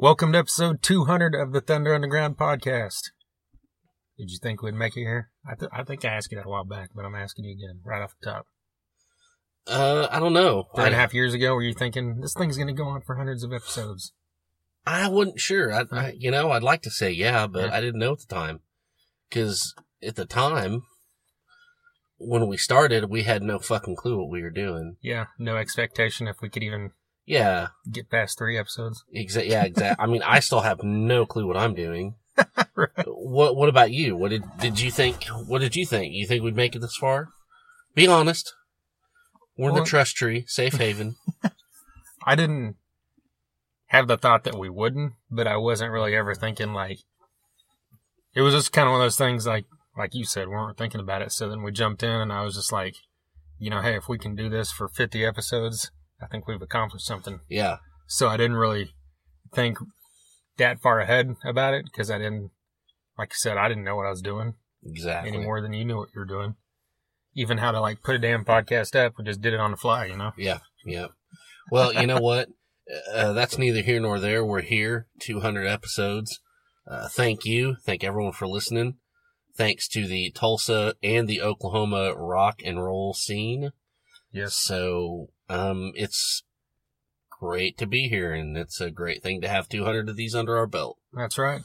Welcome to episode 200 of the Thunder Underground podcast. Did you think we'd make it here? I, th- I think I asked you that a while back, but I'm asking you again right off the top. Uh, I don't know. Three and a half years ago, were you thinking this thing's going to go on for hundreds of episodes? I wasn't sure. I, I, you know, I'd like to say yeah, but Yeah. I didn't know at the time. Cause at the time, when we started, we had no fucking clue what we were doing. Yeah, no expectation if we could even Yeah, get past three episodes. exa- yeah, exactly. I mean, I still have no clue what I'm doing. Right. What, what about you? What did, did you think? What did you think? You think we'd make it this far? Be honest. We're in Well- the trust tree, safe haven. I didn't have the thought that we wouldn't, but I wasn't really ever thinking like it was just kind of one of those things like like you said, we weren't thinking about it. So then we jumped in and I was just like, you know, hey, if we can do this for 50 episodes, I think we've accomplished something. yeah, So I didn't really think that far ahead about it because I didn't, like I said, I didn't know what I was doing exactly. any more than you knew what you were doing. Even how to like put a damn podcast up, we just did it on the fly, you know? Yeah, yeah. Well, you know what? Uh, that's neither here nor there. We're here, 200 episodes. Uh, thank you. Thank everyone for listening. Thanks to the Tulsa and the Oklahoma rock and roll scene. Yes. So, um, it's great to be here and it's a great thing to have 200 of these under our belt. That's right.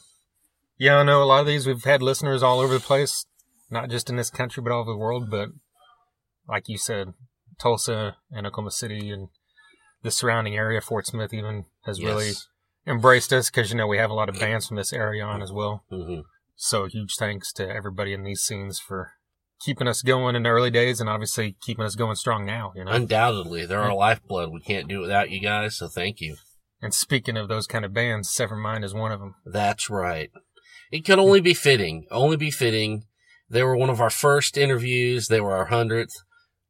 Yeah, I know a lot of these we've had listeners all over the place, not just in this country, but all over the world. But like you said, Tulsa and Oklahoma City and the surrounding area, Fort Smith even has really embraced us because, you know, we have a lot of bands from this area on as well. hmm So huge thanks to everybody in these scenes for keeping us going in the early days and obviously keeping us going strong now, you know. Undoubtedly, they're our lifeblood. We can't do it without you guys. So thank you. and speaking of those kind of bands, Severmind is one of them. That's right. It could only be fitting. Only be fitting. They were one of our first interviews. They were our hundredth.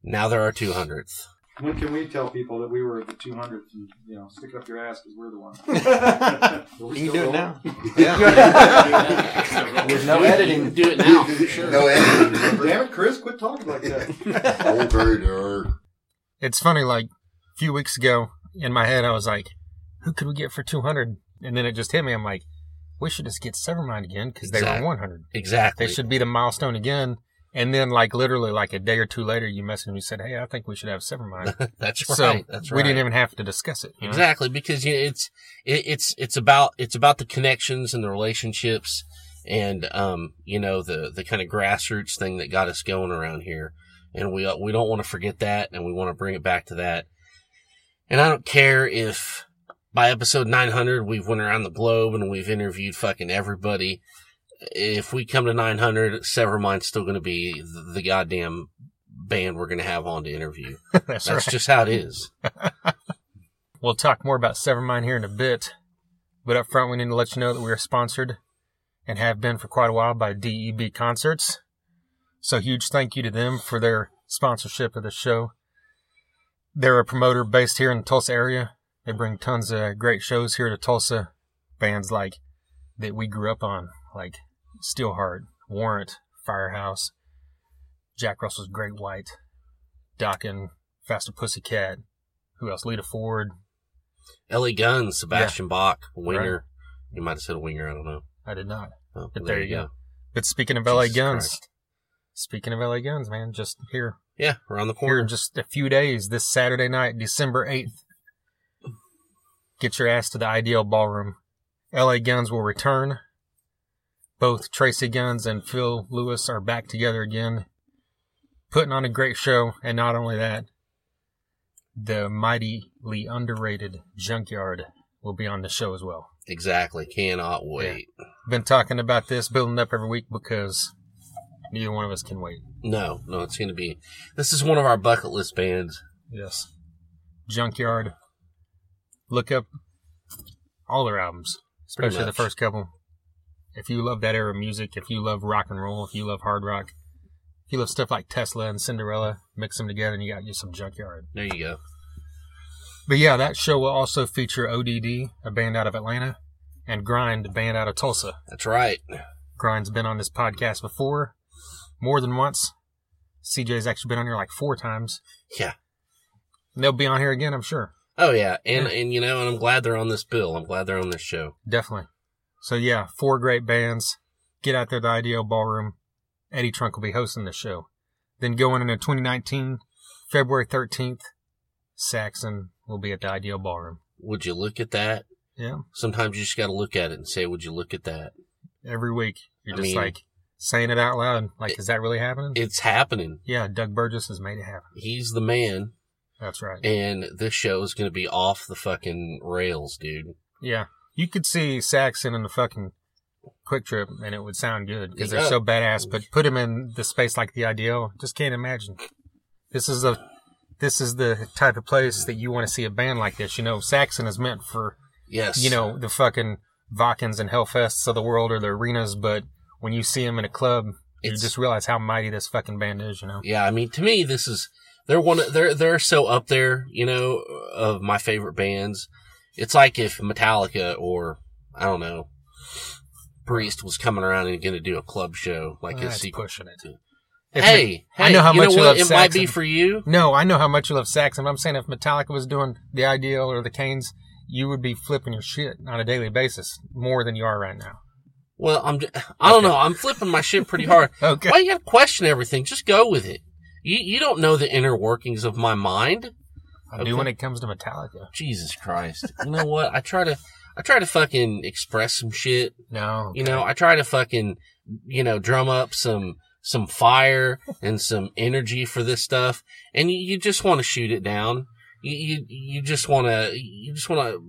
Now they're our two hundredth. When can we tell people that we were the 200th and, you know, stick up your ass because we're the one? You can do it now. Yeah. There's no editing. Do it now. Sure. No editing. Damn it, Chris, quit talking like that. It's funny, like a few weeks ago in my head, I was like, who could we get for 200? And then it just hit me. I'm like, we should just get Severmind again because they Exact- were 100. Exactly. They should be the milestone again. And then, like, literally, like a day or two later, you messaged me and said, hey, I think we should have Severmind. That's so right. That's right. we didn't even have to discuss it. you know? Exactly, because you know, it's it, it's it's about it's about the connections and the relationships, and um, you know the the kind of grassroots thing that got us going around here, and we uh, we don't want to forget that, and we want to bring it back to that. And I don't care if by episode 900 we've went around the globe and we've interviewed fucking everybody. If we come to 900, Severmind's still going to be the, goddamn band we're going to have on to interview. That's, That's right. just how it is. We'll talk more about Severmind here in a bit. But up front, we need to let you know that we are sponsored and have been for quite a while by DEB Concerts. So huge thank you to them for their sponsorship of the show. They're a promoter based here in the Tulsa area. They bring tons of great shows here to Tulsa. Bands like that we grew up on, like Steelheart, Warrant, Firehouse, Jack Russell's Great White, Dokken, Faster Pussycat. Who else? Lita Ford. L.A. Guns, Sebastian Bach, Winger. You might have said a Winger, I don't know. I did not. Oh, But there, you go. But speaking of Jesus LA Guns, Christ. speaking of LA Guns, man, just here, Yeah, around the here corner. in just a few days, this Saturday night, December 8th, get your ass to the Ideal Ballroom. LA Guns will return. Both Tracy Guns and Phil Lewis are back together again, putting on a great show. And not only that, the mightily underrated Junkyard will be on the show as well. Exactly. Cannot wait. Been talking about this, building up every week because neither one of us can wait. No, no, it's going to be. This is one of our bucket list bands. Yes. Junkyard. Look up all their albums, especially the first couple. If you love that era of music, if you love rock and roll, if you love hard rock, if you love stuff like Tesla and Cinderella, mix them together and you got you some Junkyard. There you go. But yeah, that show will also feature ODD, a band out of Atlanta, and Grind, a band out of Tulsa. That's right. Grind's been on this podcast before, more than once. CJ's actually been on here like four times. Yeah. And they'll be on here again, I'm sure. Oh yeah, and and you know, and I'm glad they're on this bill. I'm glad they're on this show. Definitely. So yeah, four great bands. Get out there to the IDL Ballroom. Eddie Trunk will be hosting the show. Then going into 2019, February 13th, Saxon will be at the IDL Ballroom. Would you look at that? Yeah. Sometimes you just got to look at it and say, "Would you look at that?" Every week. You're I just mean- like saying it out loud. Like, is that really happening? It's happening. yeah, Doug Burgess has made it happen. He's the man, That's right. and this show is going to be off the fucking rails, dude. Yeah. You could see Saxon in the fucking QuikTrip and it would sound good because they're so badass, but put him in the space like the ideal. Just can't imagine. This is the, this is the type of place that you want to see a band like this. You know, Saxon is meant for, Yes. you know, the fucking Wackens and Hellfests of the world or the arenas, but when you see them in a club, you It's- just realize how mighty this fucking band is, you know? Yeah, I mean, to me, this is they're one. of- They're they're so up there, you know, of my favorite bands. It's like if Metallica or I don't know, Priest was coming around and going to do a club show like his That's secret. pushing it. If Hey, hey, I know how you much you love? It might be for you. No, I know how much you love Saxon. I'm saying if Metallica was doing the Ideal or the Cain's, you would be flipping your shit on a daily basis more than you are right now. Well, I'm. Just, I don't know. I'm flipping my shit pretty hard. Okay. Why you got to question everything? Just go with it. You you don't know the inner workings of my mind. I do when it comes to Metallica. Jesus Christ. You know what? I try to. I try to fucking express some shit No. You know, I try to fucking, you know, drum up some, some fire and some energy for this stuff. And you, you just want to shoot it down. You, you, you just want to, you just want to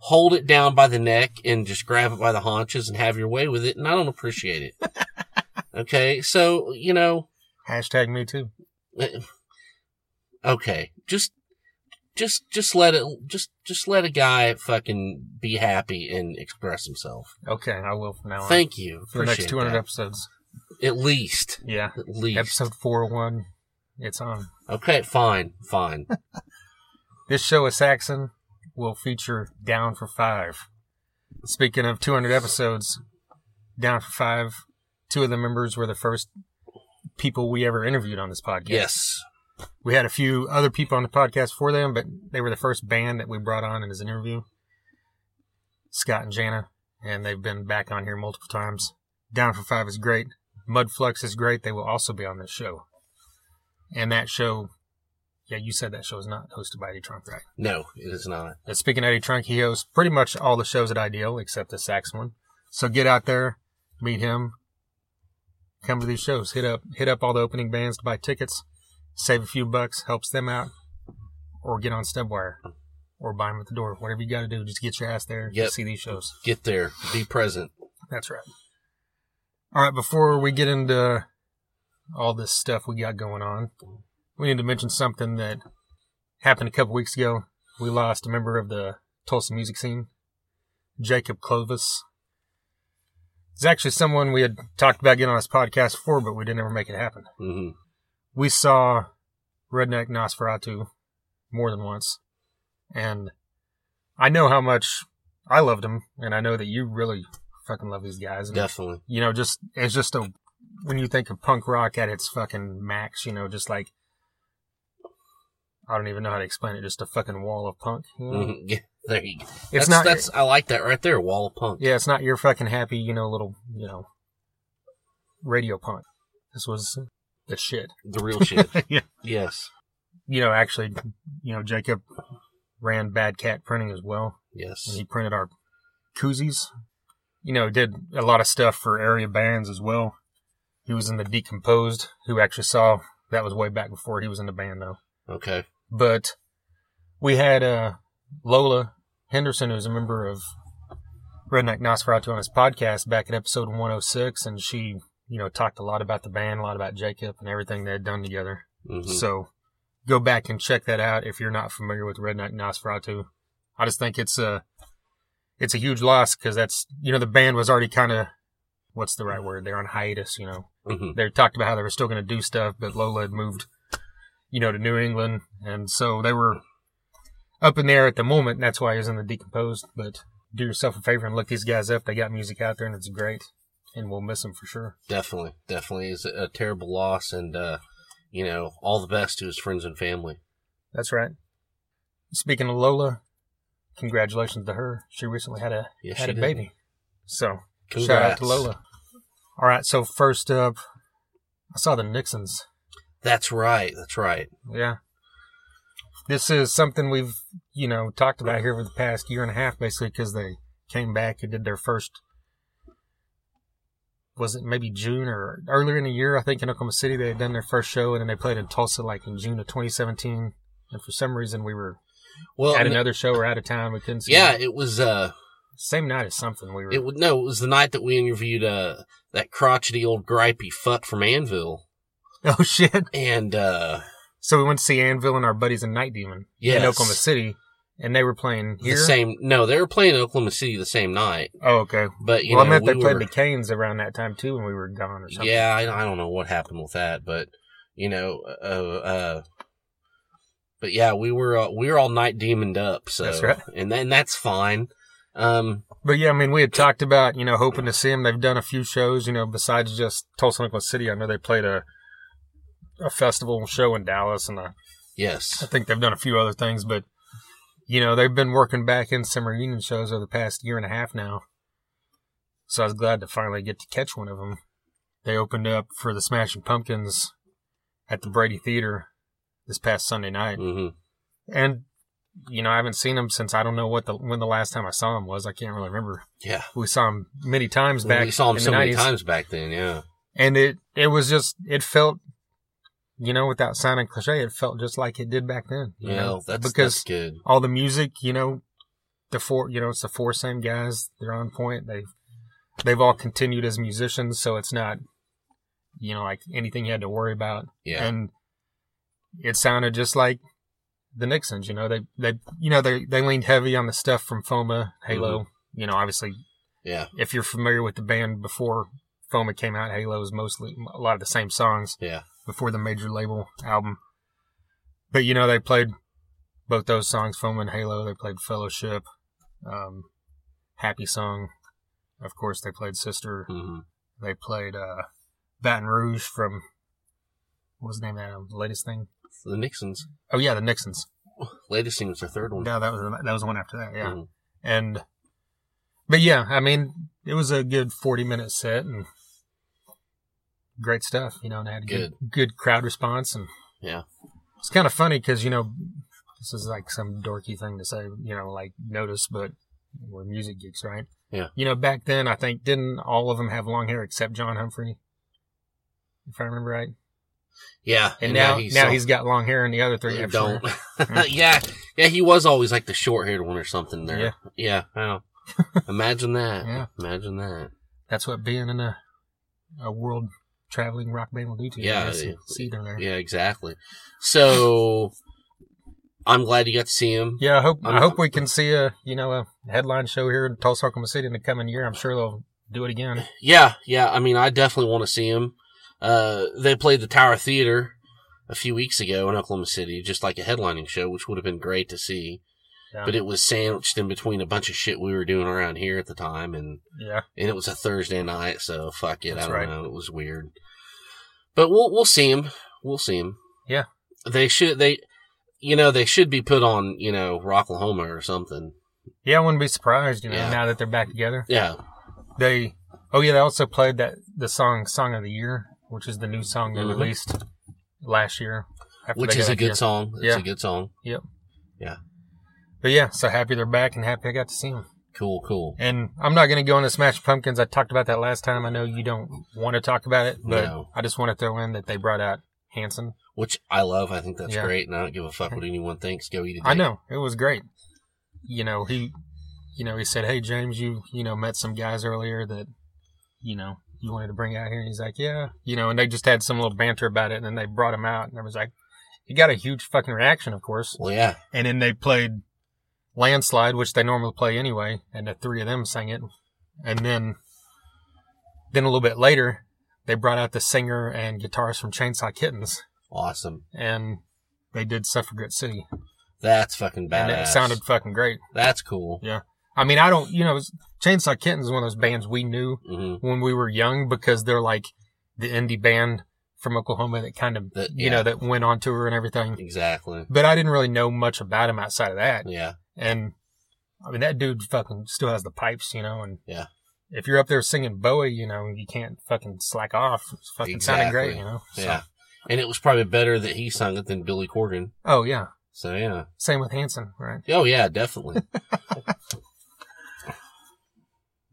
hold it down by the neck and just grab it by the haunches and have your way with it. And I don't appreciate it. okay. So, you know, Hashtag me too. eh, okay, just, just, just let it, just, just let a guy fucking be happy and express himself. Okay, I will from now on. Thank you. For the next 200 that. episodes. At least. Yeah. At least. Episode 401. It's on. Okay, fine, fine. This show of Saxon will feature Down for Five. Speaking of 200 episodes, Down for Five, two of the members were the first people we ever interviewed on this podcast. yes. We had a few other people on the podcast for them, but they were the first band that we brought on as an interview. Scott and Jana, and they've been back on here multiple times. Down for Five is great. Mudflux is great. They will also be on this show. And that show, yeah, you said that show is not hosted by Eddie Trunk, right? No, it is not. And speaking of Eddie Trunk, he hosts pretty much all the shows at Ideal except the Saxon. So get out there, meet him, come to these shows. Hit up hit up all the opening bands to buy tickets, save a few bucks, helps them out, or get on Stubwire, or buy them at the door. Whatever you got to do, just get your ass there Yep. to see these shows. Get there. Be present. That's right. All right, before we get into all this stuff we got going on, we need to mention something that happened a couple weeks ago. We lost a member of the Tulsa music scene, Jacob Clovis. It's actually someone we had talked about getting on this podcast before, but we didn't ever make it happen. hmm We saw Redneck Nosferatu more than once, and I know how much I loved him, and I know that you really fucking love these guys. And Definitely. you know, just it's just a when you think of punk rock at its fucking max, you know, just like I don't even know how to explain it, just a fucking wall of punk. You know? hmm Yeah, there you go. It's that's, not That's. I like that right there. Wall of punk. yeah, it's not your fucking happy, you know, little you know radio punk. This was the shit. The real shit. yeah. yes. You know, actually, you know, Jacob ran Bad Cat Printing as well. and Yes. he printed our koozies. You know, did a lot of stuff for area bands as well. He was in the Decomposed, who actually saw that was way back before he was in the band though. Okay. But we had uh, Lola Henderson, who's a member of Redneck Nosferatu on his podcast back at episode 106, and she, you know, talked a lot about the band, a lot about Jacob and everything they had done together. hmm So go back and check that out if you're not familiar with Redneck Nosferatu. I just think it's a it's a huge loss because that's you know the band was already kind of what's the right word? They're on hiatus. You know hmm they talked about how they were still going to do stuff, but Lola had moved you know to New England, and so they were up in the air at the moment. And that's why he was in the decomposed. But do yourself a favor and look these guys up. They got music out there, and it's great. And we'll miss him for sure. Definitely. Definitely is a terrible loss, and uh, you know, all the best to his friends and family. That's right. speaking of Lola, congratulations to her. She recently had a Yes, had a did. baby. So Congrats. shout out to Lola. All right, so first up, I saw the Nixons. That's right. That's right. Yeah. This is something we've, you know, talked about here for the past year and a half, basically, because they came back and did their first, was it maybe June or earlier in the year? I think in Oklahoma City they had done their first show, and then they played in Tulsa like in June of 2017. And for some reason we were Well, at another show or out of town. We couldn't see. yeah, them. it was. Uh, same night as something we were. it was no, it was the night that we interviewed uh that crotchety old gripey fuck from Anvil, oh shit! and uh So we went to see Anvil and our buddies in Night Demon yes, in Oklahoma City, and they were playing the same. No, they were playing in Oklahoma City the same night, Oh, okay. but you well, know, I meant they played were- the Cain's around that time too, when we were gone or something. Yeah, I, I don't know what happened with that, but you know, uh, uh, but yeah, we were uh, we were all night demoned up, so That's right. and then that's fine. Um, But yeah, I mean, we had talked about, you know, hoping to see them. They've done a few shows, you know, besides just Tulsa, Oklahoma City. I know they played a a festival show in Dallas, and yes, I think they've done a few other things. But you know, they've been working back in some reunion shows over the past year and a half now. So I was glad to finally get to catch one of them. They opened up for the Smashing Pumpkins at the Brady Theater this past Sunday night, hmm and you know, I haven't seen them since I don't know what the when the last time I saw them was. I can't really remember. yeah. We saw him many times back. we saw in so many 90s, times back then. Yeah, and it it was just it felt, you know, without sounding cliche, it felt just like it did back then. You yeah, know, that's because that's good. all the music, you know, the four, you know, it's the four same guys. They're on point. They've they've all continued as musicians, so it's not, you know, like anything you had to worry about. Yeah, And it sounded just like the Nixons. You know, they they you know they they leaned heavy on the stuff from Foma, Halo. Mm-hmm. You know, obviously yeah, if you're familiar with the band before Foma came out, Halo was mostly a lot of the same songs yeah, before the major label album. But you know, they played both those songs, Foma and Halo. They played Fellowship, um, Happy Song. Of course, they played Sister. hmm They played uh, Baton Rouge from what was the name of that? The latest thing? the Nixons. Oh yeah, the Nixons. Latest thing was the third one. No, that was that was the one after that. Yeah, Mhm. and but yeah, I mean, it was a good forty minute set and great stuff. You know, and they had good good crowd response and Yeah. it's kind of funny because you know this is like some dorky thing to say. You know, like notice, but we're music geeks, right? Yeah. You know, back then I think didn't all of them have long hair except John Humphrey, if I remember right. Yeah, And, now now so- he's got long hair and the other three uh, have don't. yeah, yeah, he was always like the short haired one or something there. Yeah. Yeah, yeah. Imagine that. Yeah. Imagine that. That's what being in a a world traveling rock band will do to you. Yeah, I see, see them there. Yeah, exactly. So I'm glad you got to see him. Yeah, I hope I'm- I hope we can see a you know a headline show here in Tulsa, Oklahoma City in the coming year. I'm sure they'll do it again. Yeah, yeah. I mean, I definitely want to see him. Uh, they played the Tower Theater a few weeks ago in Oklahoma City, just like a headlining show, which would have been great to see. Yeah. But it was sandwiched in between a bunch of shit we were doing around here at the time, and yeah, and it was a Thursday night, so fuck it. That's I don't right. know. It was weird. But we'll we'll see him. We'll see him. Yeah. They should they you know, they should be put on, you know, Rocklahoma or something. yeah. I wouldn't be surprised, you know, Yeah. now that they're back together. Yeah. They oh yeah, they also played that the song "Song of the Year," which is the new song they Mhm. released last year. after Which is a good together. song. It's Yeah. a good song. But yeah, so happy they're back and happy I got to see them. Cool, cool. And I'm not going to go into Smash Pumpkins. I talked about that last time. I know you don't want to talk about it, but No. I just want to throw in that they brought out Hanson. Which I love. I think that's Yeah. great, and I don't give a fuck what anyone thinks. Go eat it. I know it was great. You know he, you know he said, "Hey James, you you know met some guys earlier that, you know you wanted to bring out here." And he's like, "Yeah," you know, and they just had some little banter about it, and then they brought him out, and I was like, he got a huge fucking reaction, of course. Well, yeah. And then they played Landslide, which they normally play anyway, and the three of them sang it. And then, then a little bit later, they brought out the singer and guitarist from Chainsaw Kittens, Awesome. and they did Suffragette City, That's fucking badass. and it sounded fucking great. That's cool. Yeah. I mean, I don't, you know, Chainsaw Kittens is one of those bands we knew hmm when we were young because they're like the indie band from Oklahoma that kind of, That- you yeah. know, that went on tour and everything. Exactly. But I didn't really know much about him outside of that. Yeah. And I mean, that dude fucking still has the pipes, you know, and Yeah. if you're up there singing Bowie, you know, you can't fucking slack off. It's fucking sounding great, you know? So- Yeah. And it was probably better that he sung it than Billy Corgan. Oh, yeah. So yeah. Same with Hanson, right? Oh yeah, definitely.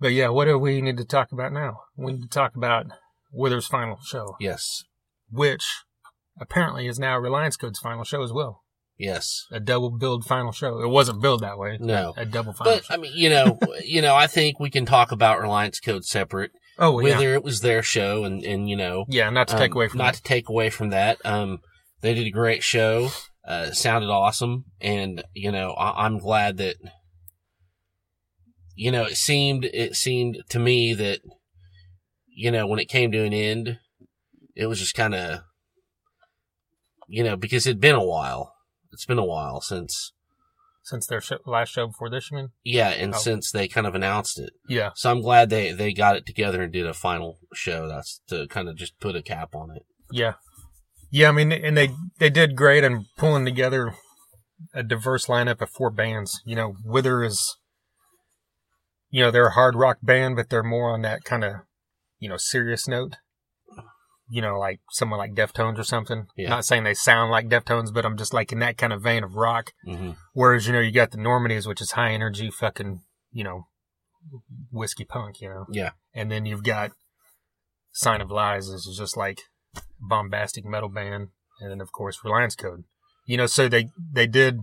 But yeah, what do we need to talk about now? We need to talk about Wither's final show, yes. Which apparently is now Reliance Code's final show as well. Yes. A double build final show. It wasn't billed that way. No. A double final But show. I mean, you know, you know, I think we can talk about Reliance Code separate. oh, well, yeah. Whether it was their show and, and you know, Yeah, not to take um, away from not that. to take away from that. Um, they did a great show. Uh, sounded awesome, and you know, I, I'm glad that. You know, it seemed it seemed to me that, you know, when it came to an end, it was just kind of, you know, because it'd been a while. It's been a while since, Since their show, last show before this, you mean? yeah, and Oh. since they kind of announced it. Yeah. So I'm glad they they got it together and did a final show. That's to kind of just put a cap on it. Yeah. Yeah, I mean, and they, they did great in pulling together a diverse lineup of four bands. You know, Wither is, you know, they're a hard rock band, but they're more on that kind of, you know, serious note. You know, like someone like Deftones or something. Yeah. Not saying they sound like Deftones, but I'm just like in that kind of vein of rock. hmm Whereas, you know, you got the Normandies, which is high energy fucking, you know, whiskey punk, you know. Yeah. And then you've got Sign of Lies is just like bombastic metal band, and then of course Reliance Code. You know, so they they did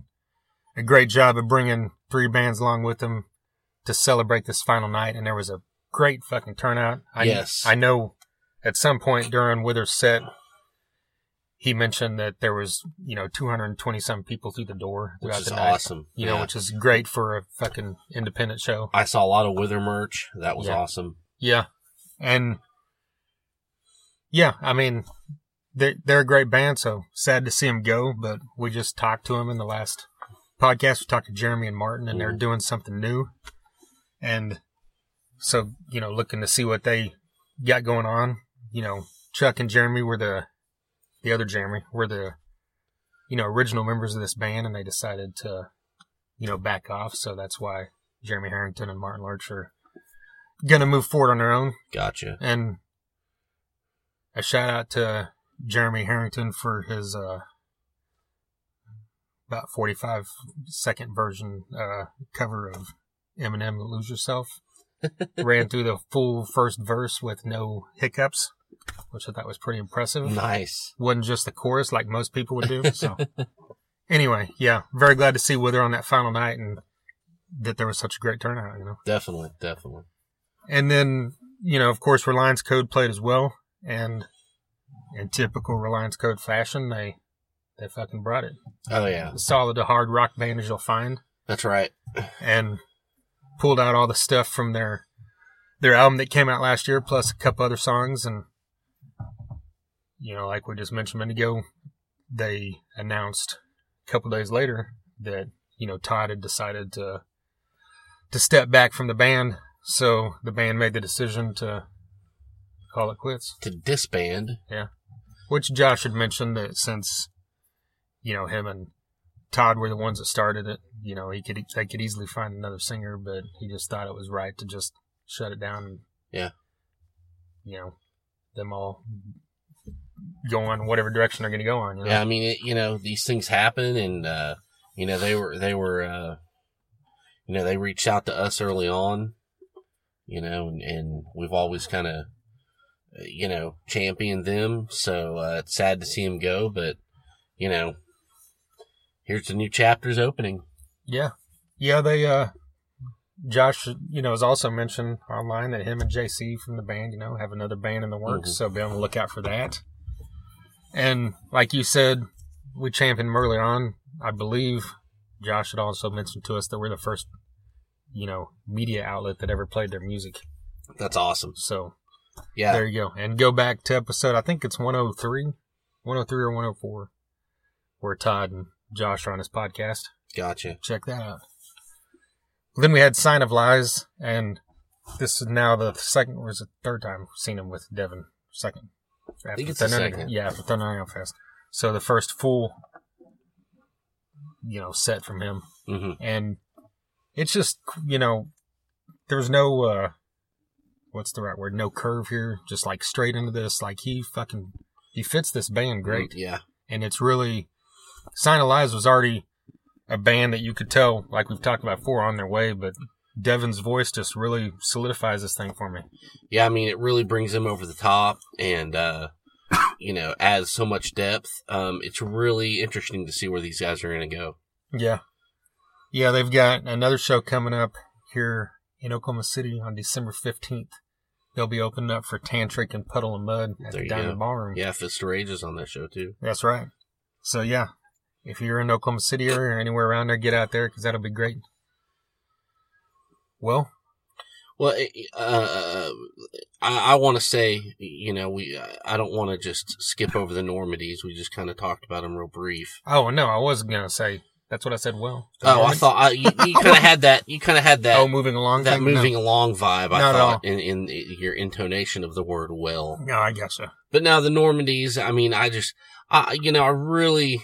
a great job of bringing three bands along with them to celebrate this final night, and there was a great fucking turnout. I, Yes. I know at some point during Wither's set, he mentioned that there was you know 220 some people through the door Which is the night. awesome. You know, which is great for a fucking independent show. I saw a lot of Wither merch. That was Yeah. awesome. Yeah. And yeah, I mean, they're, they're a great band, so sad to see them go, but we just talked to them in the last podcast. We talked to Jeremy and Martin, and they're Mhm. doing something new. And so, you know, looking to see what they got going on. You know, Chuck and Jeremy were the, the other Jeremy, were the, you know, original members of this band, and they decided to, you know, back off. So that's why Jeremy Harrington and Martin Lurch are going to move forward on their own. Gotcha. And a shout out to Jeremy Harrington for his uh, about 45 second version uh, cover of Eminem Lose Yourself. Ran through the full first verse with no hiccups, which I thought was pretty impressive. Nice. Wasn't just the chorus like most people would do. So, anyway, yeah, very glad to see Wither on that final night and that there was such a great turnout, you know. Definitely. Definitely. And then, you know, of course, Reliance Code played as well. And in typical Reliance Code fashion, they they fucking brought it. Oh yeah. As solid a hard rock band as you'll find, That's right. and pulled out all the stuff from their their album that came out last year, plus a couple other songs. And you know, like we just mentioned a minute ago, they announced a couple days later that you know Todd had decided to to step back from the band. So the band made the decision to call it quits. To disband. Yeah. Which Josh had mentioned that since, you know, him and Todd were the ones that started it, you know, he could they could easily find another singer, but he just thought it was right to just shut it down. And, Yeah. You know, them all go on whatever direction they're going to go on. You know? Yeah. I mean, it, you know, these things happen, and uh, you know, they were they were, uh, you know, they reached out to us early on. You know, and, and we've always kind of, you know, championed them. So uh, it's sad to see them go, but you know, here's the new chapters opening. Yeah. Yeah, they uh Josh, you know, has also mentioned online that him and JC from the band, you know, have another band in the works, Mhm. so be on the lookout for that. And like you said, we championed earlier on. I believe Josh had also mentioned to us that we're the first, you know, media outlet that ever played their music. That's awesome. So Yeah. there you go. And go back to episode, I think it's 103, 103 or 104, where Todd and Josh are on his podcast Gotcha. check that out. Then we had Sign of Lies, and this is now the second or is it third time we've seen him with Devin. Second. I think after it's the second. Yeah, after Thunder Fest. So the first full, you know, set from him, hmm and it's just you know, there's no uh, what's the right word? No curve here. Just like straight into this. Like he fucking he fits this band great, Yeah. and it's really Sign of Lies was already a band that you could tell, like we've talked about before, on their way, but. Devin's voice just really solidifies this thing for me. Yeah, I mean, it really brings him over the top and, uh, you know, adds so much depth. Um, it's really interesting to see where these guys are going to go. Yeah. Yeah, they've got another show coming up here in Oklahoma City on December 15th. They'll be opening up for Tantric and Puddle and Mudd at There the you Diamond go. Ballroom. Yeah, Fist of Rage is on that show too. That's right. So, yeah, if you're in Oklahoma City or anywhere around there, get out there because that'll be great. Well, Well, eh, uh, I, I want to say, you know, we, I don't want to just skip over the Normandies. We just kind of talked about them real brief. oh, no, I wasn't going to say, that's what I said, well. Oh, I thought I, you, you kind of had that, you kind of had that, oh, moving along. that thing? No. moving along vibe. I Not thought in, in your intonation of the word well. No, I guess so. But now the Normandies, I mean, I just, I, you know, I really,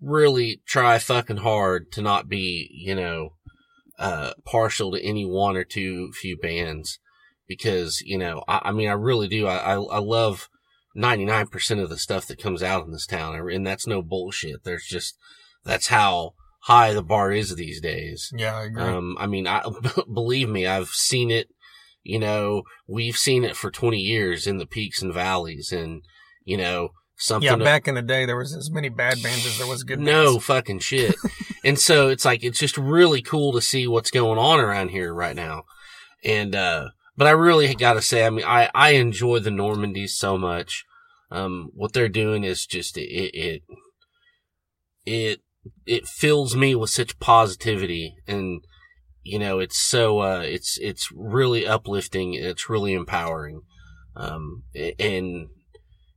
really try fucking hard to not be, you know, uh, partial to any one or two few bands because, you know, I, I mean, I really do. I, I, I love 99% of the stuff that comes out in this town. And that's no bullshit. There's just, that's how high the bar is these days. Yeah, I agree. Um, I mean, I believe me, I've seen it. You know, we've seen it for 20 years in the peaks and valleys, and you know something. yeah, back in the day, there was as many bad bands as there was good no bands. fucking shit. and so it's like it's just really cool to see what's going on around here right now. And uh, but I really got to say, I mean, I I enjoy the Normandies so much. Um, what they're doing is just it it it it fills me with such positivity and you know it's so uh it's it's really uplifting it's really empowering um and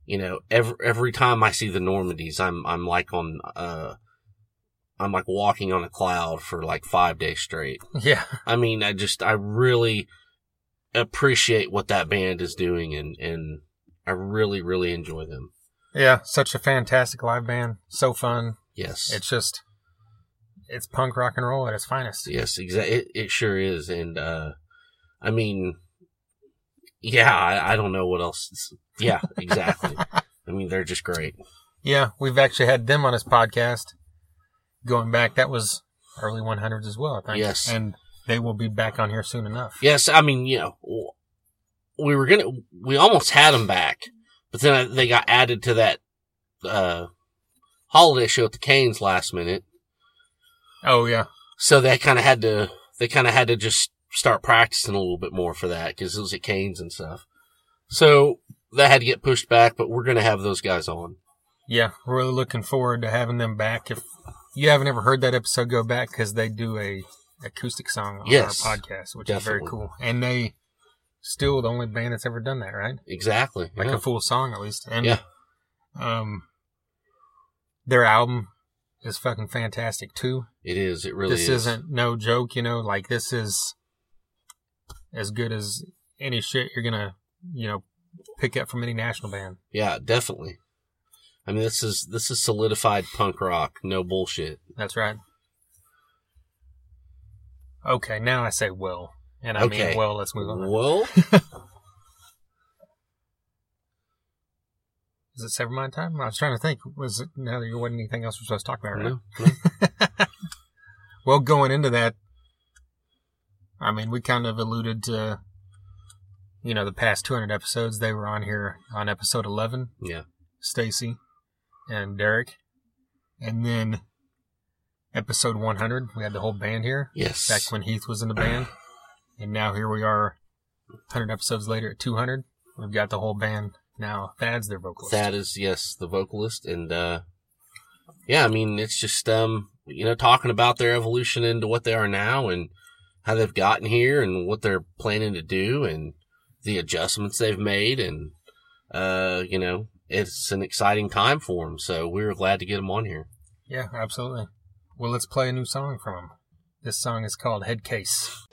you know every every time i see the normandies i'm i'm like on uh i'm like walking on a cloud for like 5 days straight Yeah, i mean i just i really appreciate what that band is doing and and i really really enjoy them yeah, such a fantastic live band. So fun. yes It's just, it's punk rock and roll at its finest. Yes, exactly. It, it sure is. And, uh, I mean, yeah, I, I don't know what else. it's- Yeah, exactly. I mean, they're just great. Yeah, we've actually had them on this podcast going back. That was early 100s as well, I think. Yes. And they will be back on here soon enough. Yes, I mean, you know, we were gonna, we almost had them back, but then they got added to that, uh, holiday show at the Cain's last minute. Oh, yeah. So they kind of had to, they kind of had to just start practicing a little bit more for that because it was at Cain's and stuff. So that had to get pushed back, but we're going to have those guys on. Yeah, we're really looking forward to having them back. If you haven't ever heard that episode, go back because they do a acoustic song on Yes, our podcast, which is very cool. And they still the only band that's ever done that, right? Exactly. Like yeah. a full song at least. And Yeah. um, their album is fucking fantastic too. It is. It really is. this is. isn't no joke, you know. Like this is as good as any shit you're gonna, you know, pick up from any national band. Yeah, definitely. I mean, this is this is solidified punk rock. No bullshit. That's right. Okay, now I say well, and I Okay. mean well. Let's move on. Well, Is it Severmind time? I was trying to think. Was it now that there wasn't anything else we're supposed to talk about? Right? no, Well, going into that, I mean, we kind of alluded to, you know, the past 200 episodes. They were on here on episode 11, yeah, Stacy and Derek. And then episode 100, we had the whole band here, yes, back when Heath was in the band. And now here we are, 100 episodes later at 200. We've got the whole band. Now Thad's their vocalist. Thad is yes the vocalist, and uh yeah, I mean it's just um you know talking about their evolution into what they are now and how they've gotten here and what they're planning to do and the adjustments they've made and uh you know it's an exciting time for him. So we were glad to get him on here. Yeah, absolutely. Well, let's play a new song from him. This song is called Head Case.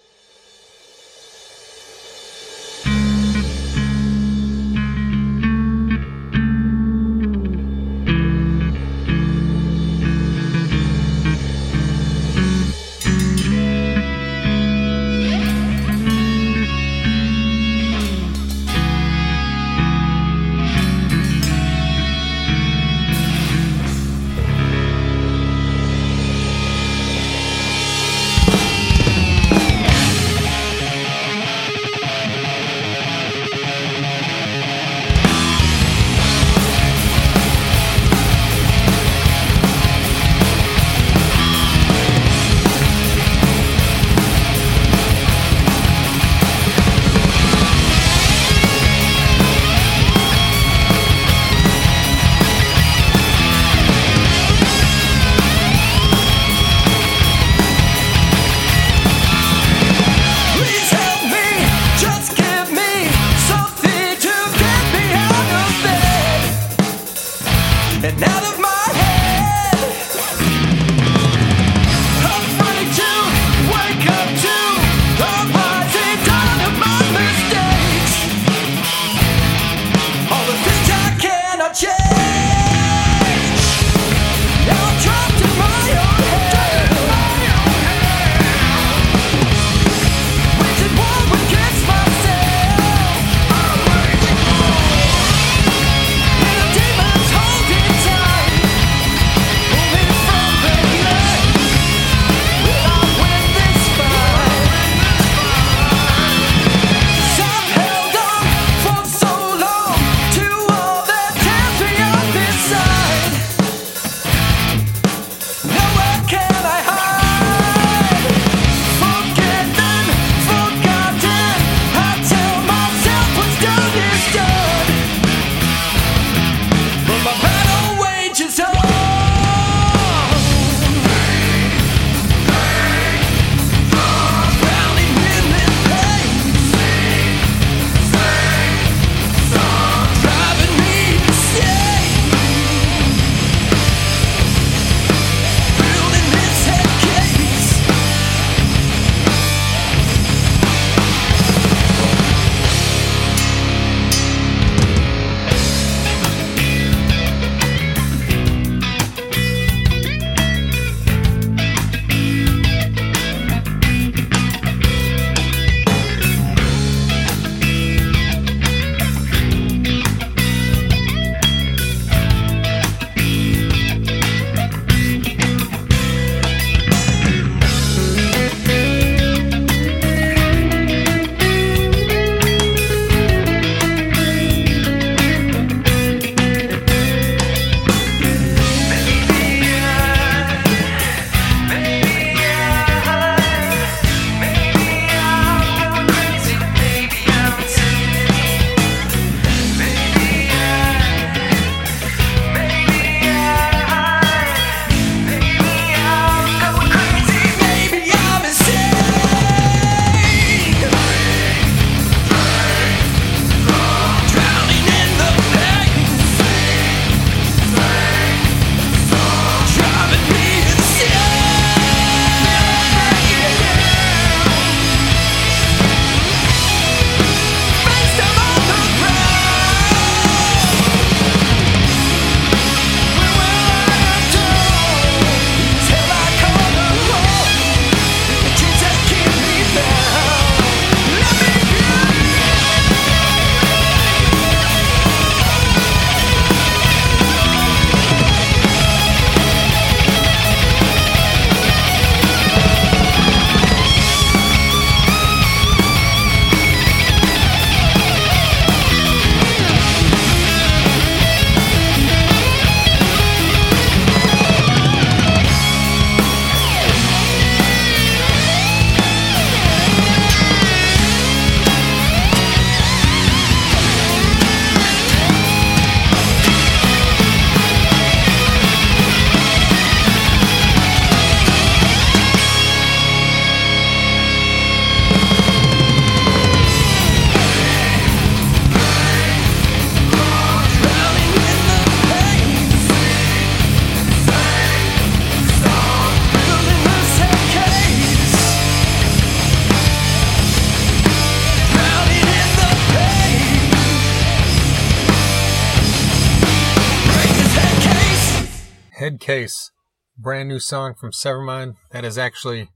Brand new song from Severmind. That is actually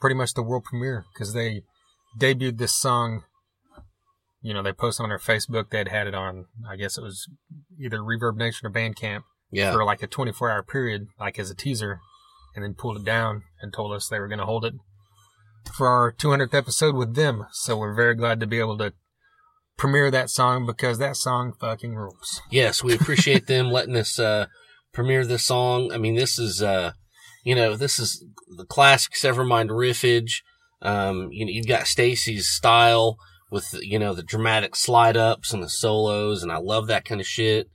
pretty much the world premiere because they debuted this song. You know, they posted on their Facebook. They'd had it on, I guess it was either Reverb Nation or Bandcamp Yeah. for like a 24 hour period, like as a teaser, and then pulled it down and told us they were going to hold it for our 200th episode with them. So we're very glad to be able to premiere that song because that song fucking rules. Yes, we appreciate them letting us uh, premiere this song. I mean, this is uh, you know, this is the classic Severmind riffage. Um, you know, you've got Stacy's style with you know the dramatic slide ups and the solos, and I love that kind of shit.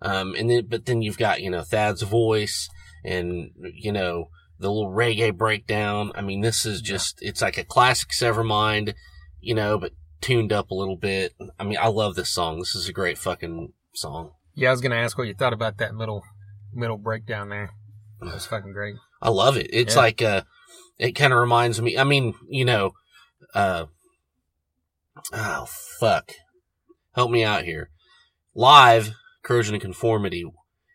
Um, and then but then you've got you know Thad's voice and you know the little reggae breakdown. I mean, this is just it's like a classic Severmind, you know, but tuned up a little bit. I mean, I love this song. This is a great fucking song. Yeah, I was going to ask what you thought about that middle middle breakdown there. That was fucking great. I love it. It's Yeah. like uh it kind of reminds me. I mean, you know, uh oh fuck, help me out here. Live corrosion and conformity.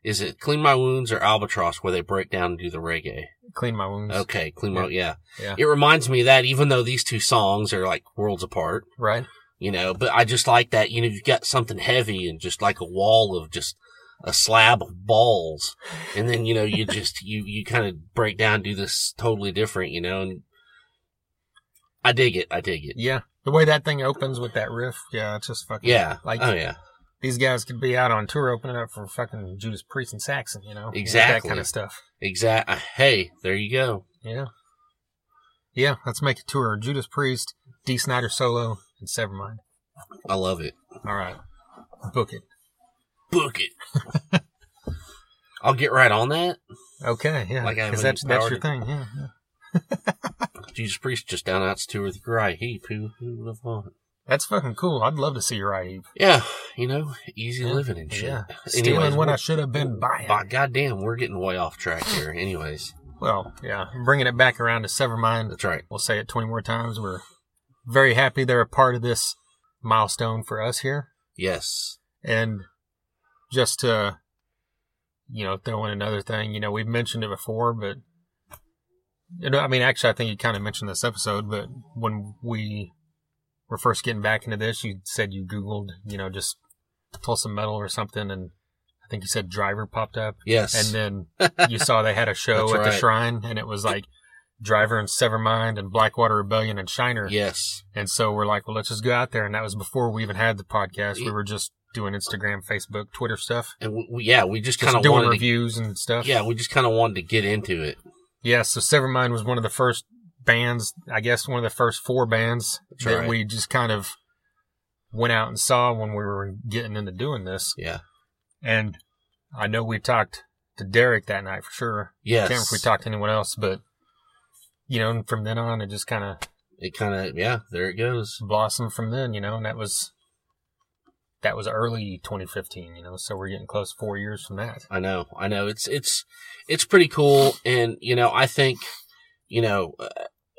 Is it Clean My Wounds or Albatross where they break down and do the reggae? Clean my wounds. Okay, Clean My yeah. Yeah. It reminds me of that, even though these two songs are like worlds apart, Right? you know. But I just like that. You know, you've got something heavy and just like a wall of just a slab of balls, and then you know you just you you kind of break down, do this totally different, you know. And I dig it. I dig it. Yeah. The way that thing opens with that riff, yeah, it's just fucking Yeah. Like oh yeah. these guys could be out on tour opening up for fucking Judas Priest and Saxon, you know? Exactly. That kind of stuff. Exact. uh, Hey, there you go. Yeah. Yeah, let's make a tour. Judas Priest, Dee Snider solo, and Severmind. I love it. All right. Book it. Book it. I'll get right on that. Okay, yeah. Like I have that's, that's your to- thing, yeah. yeah. Jesus Priest just down out to with Uriah Heep. Who who would have thought? That's fucking cool. I'd love to see your Eve. Yeah, you know, easy Yeah. living and shit. Yeah. Stealing Anyways, what I should have been buying. By goddamn, we're getting way off track here. Anyways, Well, yeah. Bringing it back around to Severmind. that's right. We'll say it 20 more times. We're very happy they're a part of this milestone for us here. Yes. And just to, you know, throw in another thing, you know, we've mentioned it before, but, you know, I mean, actually, I think you kind of mentioned this episode, but when we were first getting back into this, you said you Googled, you know, just Tulsa Metal or something, and I think you said Driver popped up. Yes. And then you saw they had a show at the shrine, and it was like Driver and Severmind and Blackwater Rebellion and Shiner. yes. And so we're like, well, let's just go out there. And that was before we even had the podcast. We were just doing Instagram, Facebook, Twitter stuff, And we, we- yeah, we just kind of doing wanted to, reviews and stuff. yeah, we just kind of wanted to get into it. Yeah. So Severmind was one of the first bands, I guess one of the first four bands That's that right. we just kind of went out and saw when we were getting into doing this. Yeah. And I know we talked to Derek that night for sure. Yes. Can't remember if we talked to anyone else, but you know, and from then on, it just kind of It kind of yeah, there it goes. blossomed from then, you know, and that was that was early 2015, you know, so we're getting close four years from that. I know, I know. It's it's it's pretty cool, and you know, I think, you know, uh,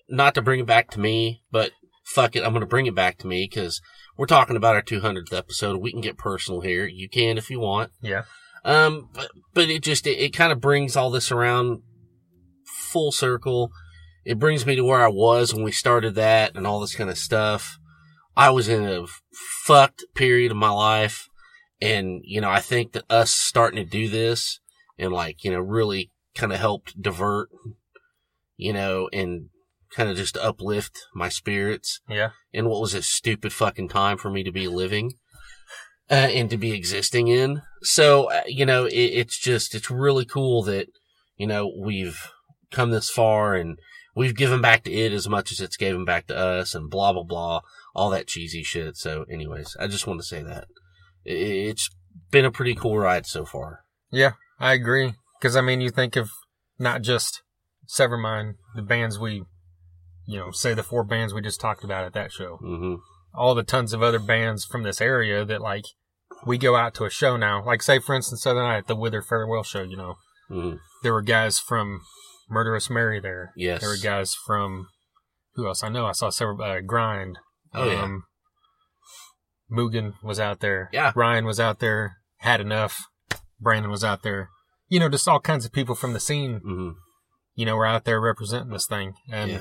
not to bring it back to me, but fuck it, I'm gonna bring it back to me because we're talking about our 200th episode. We can get personal here. You can if you want. Yeah, Um, but but it just it, it kind of brings all this around full circle. It brings me to where I was when we started that and all this kind of stuff. I was in a fucked period of my life. And, you know, I think that us starting to do this and like, you know, really kind of helped divert, you know, and kind of just uplift my spirits yeah, in what was a stupid fucking time for me to be living uh, and to be existing in. So, uh, you know, it, it's just, it's really cool that, you know, we've come this far and we've given back to it as much as it's given back to us and blah, blah, blah, all that cheesy shit. So anyways, I just want to say that it's been a pretty cool ride so far. yeah, I agree. Because I mean, you think of not just Severmind, the bands we, you know, say the four bands we just talked about at that show, hmm all the tons of other bands from this area that like we go out to a show now. Like say, for instance, the other night at the Wither Farewell show, you know, hmm there were guys from Murderous Mary there. Yes. There were guys from who else? I know I saw several uh, Grind. Oh, yeah. Mugen was out there. Yeah. Ryan was out there. Had enough. Brandon was out there. you know, just all kinds of people from the scene, hmm you know, were out there representing this thing. And Yeah.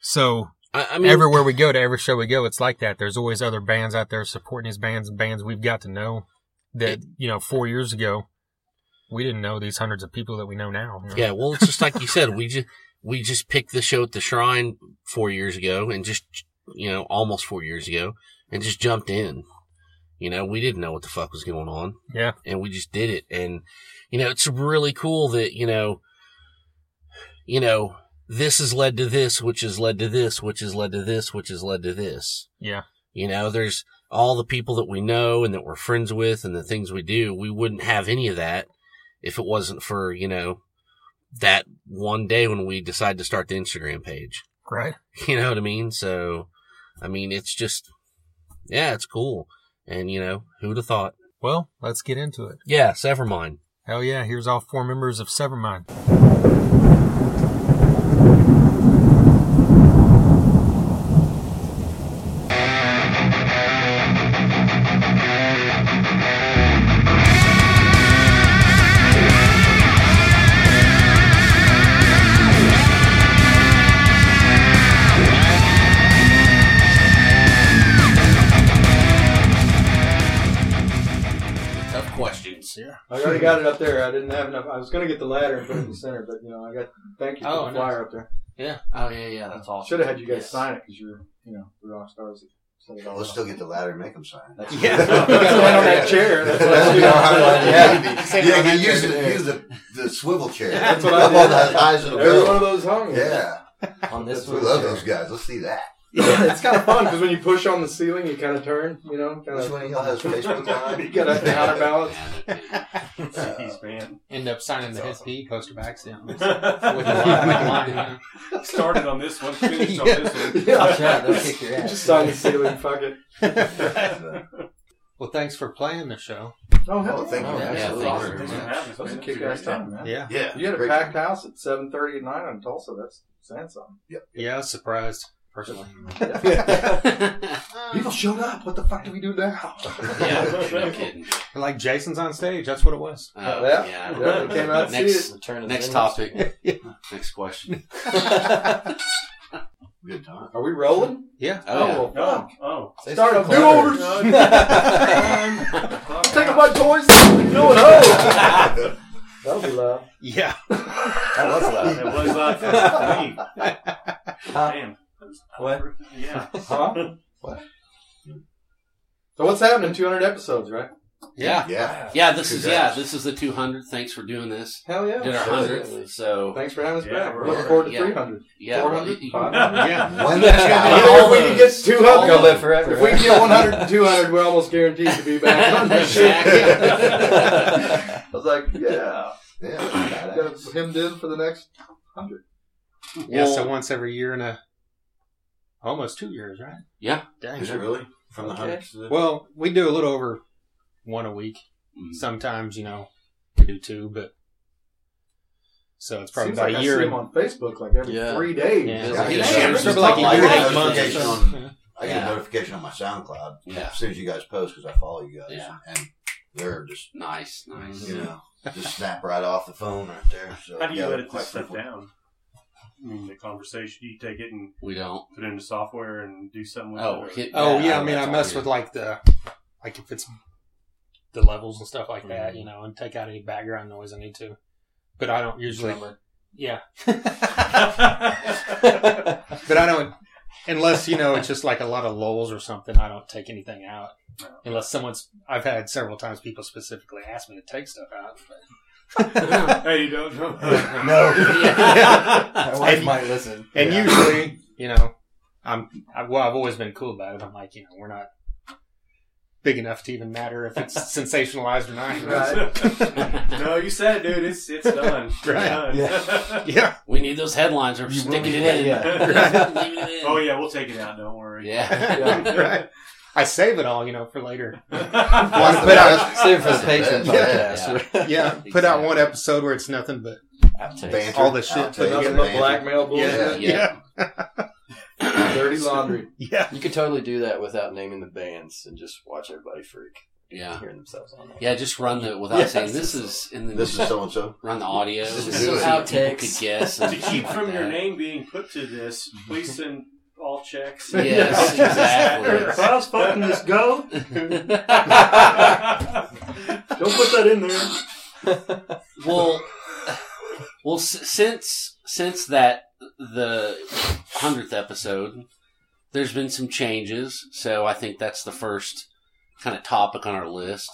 so I, I mean, everywhere we go to every show we go, it's like that. There's always other bands out there supporting these bands and bands we've got to know that, you know, four years ago, we didn't know these hundreds of people that we know now. you know? Yeah, well, it's just like you said. We just we just picked the show at the Shrine four years ago, and just you know almost four years ago, and just jumped in. You know, we didn't know what the fuck was going on, Yeah. and we just did it. And you know, it's really cool that you know, you know, this has led to this, which has led to this, which has led to this, which has led to this. Yeah. You know, there's all the people that we know and that we're friends with, and the things we do. We wouldn't have any of that if it wasn't for you know that one day when we decided to start the Instagram page. Right. You know what I mean? So, I mean, it's just, yeah, it's cool. And you know, who'd have thought? Well, let's get into it. Yeah, Severmind. Hell yeah. Here's all four members of Severmind. Yeah. I already got it up there. I didn't have enough. I was going to get the ladder and put it in the center, but you know, I got. Thank you for Oh, the nice. flyer up there. Yeah. Oh yeah, yeah. That's awesome. Should have had you guys Yes. sign it because you're, you know, the rock stars. that set it all still get the ladder and make them sign. That's Yeah. You gotta land on that chair. That's what I That's do. Yeah. Yeah, yeah, you use the, use the, the swivel chair. That's what I Up did. on as high as it'll Every one of those hung. Yeah, On this we one. love those guys. Let's see that. Yeah, it's kind of fun because when you push on the ceiling, you kind of turn. You know, kind Which of. one of y'all has Facebook You Live? got a counterbalance. Uh, Jeez, man. End up signing the His That's P poster by accident. Started on this one, finished on this one. Yeah. Watch out, they'll kick your ass. Just sign the ceiling. Fuck it. well, thanks for playing the show. Oh hell Oh, thank you. Oh, yeah, Absolutely. thanks. Honor, Thanks for having us, That was a man. kick ass time, man. Yeah. Yeah, You had a packed time. house at seven thirty at night in Tulsa. That's saying something. Yeah, I was surprised, personally. People showed up. What the fuck do we do now? yeah. No kidding. Like Jason's on stage, that's what it was. Oh, Yeah. yeah. Yeah, they came out to see Next, of next Vintage. topic. Next question. Good time. Are we rolling? Yeah. Oh, yeah. Oh, well, fuck. Oh, oh. Say Start something up clever. do-overs. Taking my toys. Going home. That'll be loud. Yeah. That was It loud. was like for me. Damn. What? Yeah. Huh? So what's happening? Two hundred episodes, right? Yeah. Yeah. Yeah, this is yeah, this is the 200. Thanks for doing this. Hell yeah. Did our Absolutely. hundredth. So Thanks for having us Yeah, back. we're- Looking forward to yeah. three hundred. yeah, Four well, hundred. you- Five hundred. Yeah. When Yeah. If we can get two Gonna hundred, live forever. if we can get 100 and 200, we're almost guaranteed to be back on this shit. I was like, yeah. Yeah. Got him in for the next 100. Yeah, so once every year and a almost two years, right? Yeah. Dang. Is it really? From the Okay. hundreds to the Well, we do a little over one a week. Mm. Sometimes, you know, we do two, but so it's probably Seems about like a I year see him on Facebook like every Yeah. three days. Yeah. Yeah, yeah, shares just for like a year and I get eight months or notification something. on- I get a notification on my SoundCloud Yeah. as soon as you guys post because I follow you guys. Yeah. And they're just, Nice, nice. you know, just snap right off the phone right there. So How do you yeah, edit quite this stuff frequent. down? I mean, the conversation. You take it and We don't. put it into software and do something with Oh, it. or- hit Oh that. yeah, I mean I That's mess all with like the like if it's the levels and stuff like that, you mm-hmm. know, and take out any background noise I need to. But I don't usually Yeah. but I don't unless, you know, it's just like a lot of lulls or something, I don't take anything out. Unless someone's I've had several times people specifically ask me to take stuff out. But hey, you don't know. No. yeah. My wife And- might listen. And Yeah. usually, you know, I'm I, well. I've always been cool about it. I'm like, you know, we're not big enough to even matter if it's sensationalized or not. you? Right. no, you said it, dude. It's it's done. Right. Done. Yeah. Yeah, We need those headlines. We're sticking it in. yeah. Leaving it in. oh yeah, we'll take it out. Don't worry. Yeah. right. I save it all, you know, for later. That's the put out- best. Save it for the patient Yeah. podcast. Yeah, put out one episode where it's nothing but Outtakes. Banter, all the shit outtakes, put Nothing together. but banter. blackmail yeah, bullshit. Yeah. yeah, Dirty laundry. yeah. You could totally do that without naming the bands and just watch everybody freak. Yeah. hearing themselves on that. Yeah, just run the without Yes. saying this is and then This just is so and so. run the audio. This is see some people outtakes. could guess. to keep stuff from like your that. name being put to this, please send all checks. Yes, exactly. If I was fucking this goat, don't put that in there. well, well, since since that the hundredth episode, there's been some changes. So I think that's the first kind of topic on our list.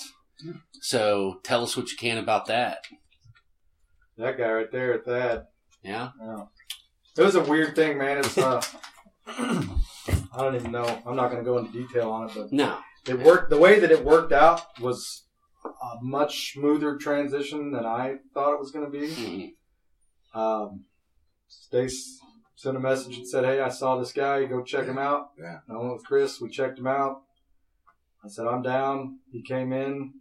So tell us what you can about that. That guy right there at that. Yeah. Yeah. It was a weird thing, man. It's uh, I don't even know. I'm not going to go into detail on it, but No. it worked. The way that it worked out was a much smoother transition than I thought it was going to be. Mhm. Um, Stace sent a message and said, "Hey, I saw this guy. Go check him out." Yeah. I went with Chris. We checked him out. I said, "I'm down." He came in.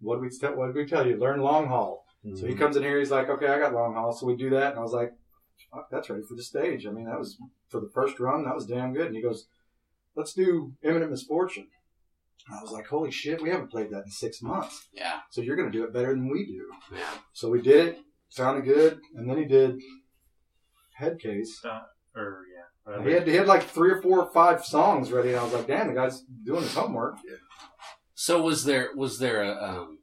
What did we tell? What did we tell you? Learn long haul. So he comes in here. He's like, "Okay, I got long haul." So we do that, and I was like, "Fuck, that's ready for the stage." I mean, that was for the first run. That was damn good. And he goes, "Let's do imminent misfortune." And I was like, "Holy shit, we haven't played that in six months." Yeah. So you're going to do it better than we do. Yeah. So we did it. Sounded good. And then he did head case. or yeah, And He had, he had like three or four or five songs ready. And I was like, damn, the guy's doing his homework. So was there was there a um,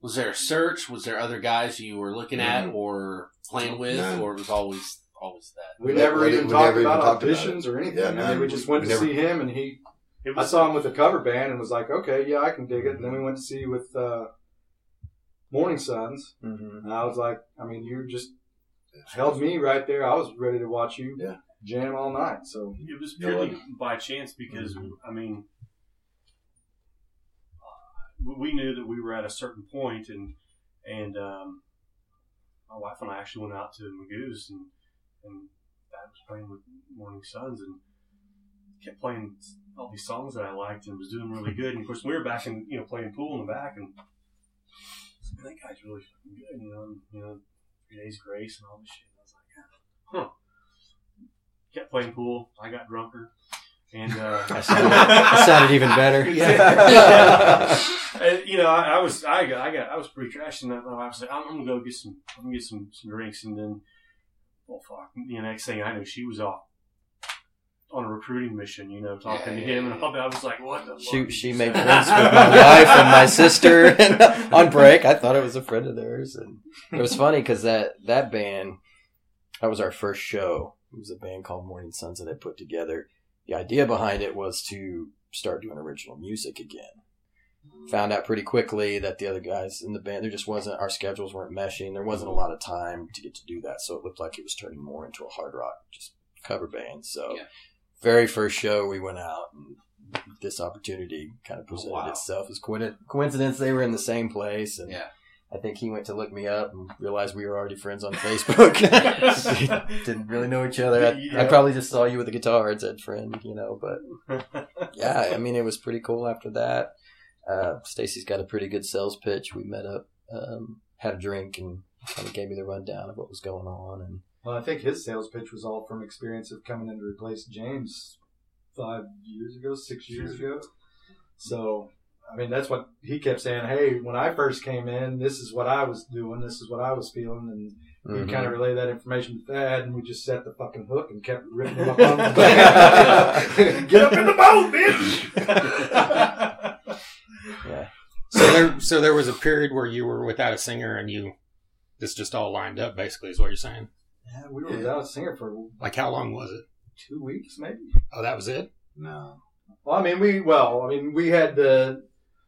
was there a search? Was there other guys you were looking at or playing with, No. or it was always always that? We We never never- even we talked never even about talked about auditions or anything. Yeah, I mean, none. we just went We to never- see him and he, it I saw him with a cover band and was like, okay, yeah, I can dig it. And then we went to see with, uh, Morning Suns. Mm-hmm. And I was like, I mean, you just held me right there. I was ready to watch you Yeah. jam all night. So It was You know purely by chance because I mean, uh, we knew that we were at a certain point, and and um, my wife and I actually went out to Magoo's, and and Thad was playing with Morning Suns, and kept playing all these songs that I liked, and was doing really good. And of course, we were back in you know playing pool in the back, and I that guy's really fucking good, you know, and, you know, Three Days Grace and all this shit. And I was like, yeah, huh. Kept playing pool. I got drunker. And, uh, That sounded, that sounded even better. And, you know, I, I was, I got, I got, I was pretty trashed, and my wife was like, "I'm, I'm gonna go get some, I'm gonna get some, some drinks," and then, oh fuck, you know, next thing I knew, she was off on a recruiting mission, you know, talking Yeah, to him, yeah. and I was like, "What the?" She she made friends with my wife and my sister and on break. I thought it was a friend of theirs, and it was funny because that that band that was our first show. It was a band called Morning Suns that I put together. The idea behind it was to start doing original music again. Found out pretty quickly that the other guys in the band there just wasn't our schedules weren't meshing. There wasn't a lot of time to get to do that, so it looked like it was turning more into a hard rock just cover band. So Yeah. very first show we went out and this opportunity kind of oh, presented wow. itself as coin- coincidence. They were in the same place, and Yeah. I think he went to look me up and realized we were already friends on Facebook. Didn't really know each other. I, I probably just saw you with a guitar and said friend, you know. But yeah, I mean, it was pretty cool after that. Uh, Stacy's got a pretty good sales pitch. We met up, um, had a drink, and kind of gave me the rundown of what was going on. And Well, I think his sales pitch was all from experience of coming in to replace James five years ago, six years ago. So, I mean, that's what he kept saying. Hey, when I first came in, this is what I was doing. This is what I was feeling, and we kind of relayed that information to Thad, and we just set the fucking hook and kept ripping him up on the back. Get up in the boat, bitch. yeah, So there, so there was a period where you were without a singer, and you this just all lined up. Basically, is what you're saying. yeah, we were without a singer for Like, how long was it? two weeks, maybe. Oh, that was it. No, Well, I mean, we well, I mean, we had the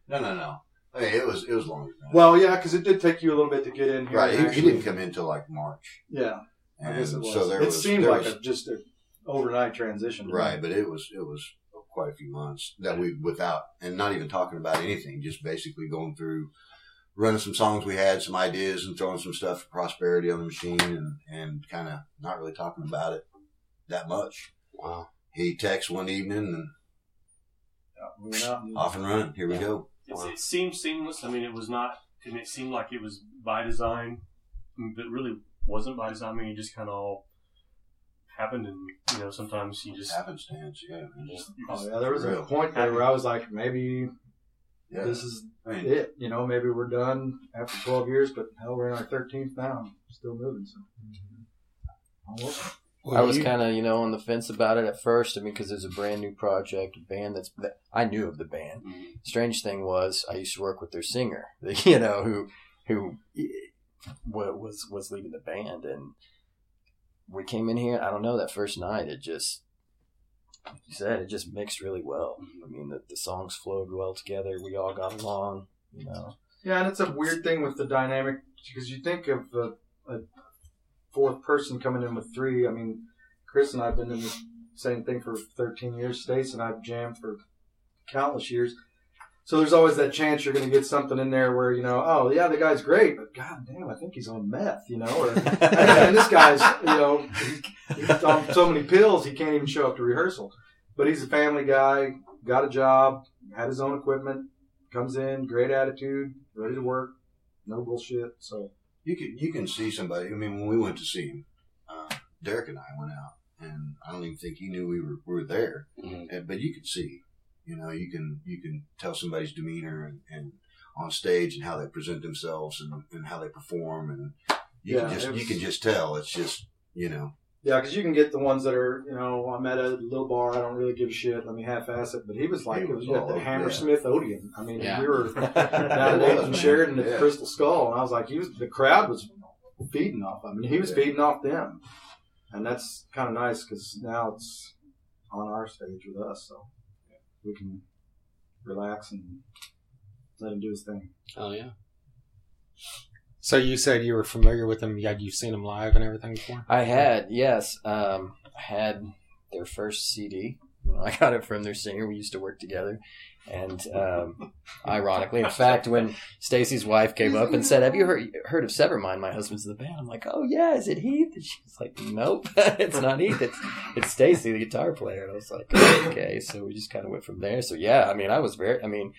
no, no, no. Hey, it was it was longer than that. well, yeah, because it did take you a little bit to get in here. right. He, he didn't come in till like March, Yeah, I and guess it was. so there it was seemed there like was, a, just an overnight transition. right, but it was it was quite a few months that we without and not even talking about anything, just basically going through running some songs we had, some ideas, and throwing some stuff for prosperity on the machine, and and kind of not really talking about it that much. Wow. He texts one evening and We went out and- off and running. Here we go. It's, it seemed seamless. I mean, it was not, and it seemed like it was by design, but really wasn't by design. I mean, it just kind of all happened, and you know, sometimes you just, Happenstance, yeah. you just, you Oh just yeah, there was a point there where I was like, maybe, Yeah. this is I mean, it. You know, maybe we're done after 12 years, but hell, we're in our 13th now, still moving. So. Almost. I was kind of, you know, on the fence about it at first. I mean, because it's a brand new project, a band that's that I knew of the band. Mhm. Strange thing was, I used to work with their singer, you know, who who wa- was was leading the band, and we came in here. I don't know that first night, it just like you said it just mixed really well. I mean, the, the songs flowed well together. We all got along, you know. Yeah, and it's a weird thing with the dynamic because you think of a, a fourth person coming in with three. I mean, Chris and I have been in the same thing for 13 years. Stace and I've jammed for countless years. So there's always that chance you're going to get something in there where you know, oh yeah, the guy's great, but god damn, I think he's on meth, you know, or and this guy's you know he's, he's on so many pills he can't even show up to rehearsal. But he's a family guy, got a job, had his own equipment, comes in, great attitude, ready to work, no bullshit. So you can you can see somebody. I mean, when we went to see him, uh, Derek and I went out, and I don't even think he knew we were we were there. Mhm. And, but you could see, you know, you can you can tell somebody's demeanor and, and on stage and how they present themselves and, and how they perform, and you Yeah, can just was- you can just tell. It's just you know, yeah, because you can get the ones that are you know I'm at a little bar, I don't really give a shit, let me half-ass it. But he was like He it was was at the all- Hammersmith Odeon. I mean, Yeah. we were down It at was, Nathan man. Sheridan at the Crystal Skull, and I was like, he was the crowd was feeding off. I mean, he was Yeah. feeding off them, and that's kind of nice because now it's on our stage with us, so we can relax and let him do his thing. Oh yeah. So you said you were familiar with them. Had you seen them live and everything before? I had, yes. Um, I had their first CD. I got it from their singer. We used to work together. And um, ironically, in fact, when Stacy's wife came up and said, "Have you heard heard of Severmind? My husband's in the band." I'm like, "Oh yeah, is it Heath?" And she's like, "Nope, it's not Heath. It's it's Stacy, the guitar player." And I was like, "Okay." So we just kind of went from there. So yeah, I mean, I was very, I mean,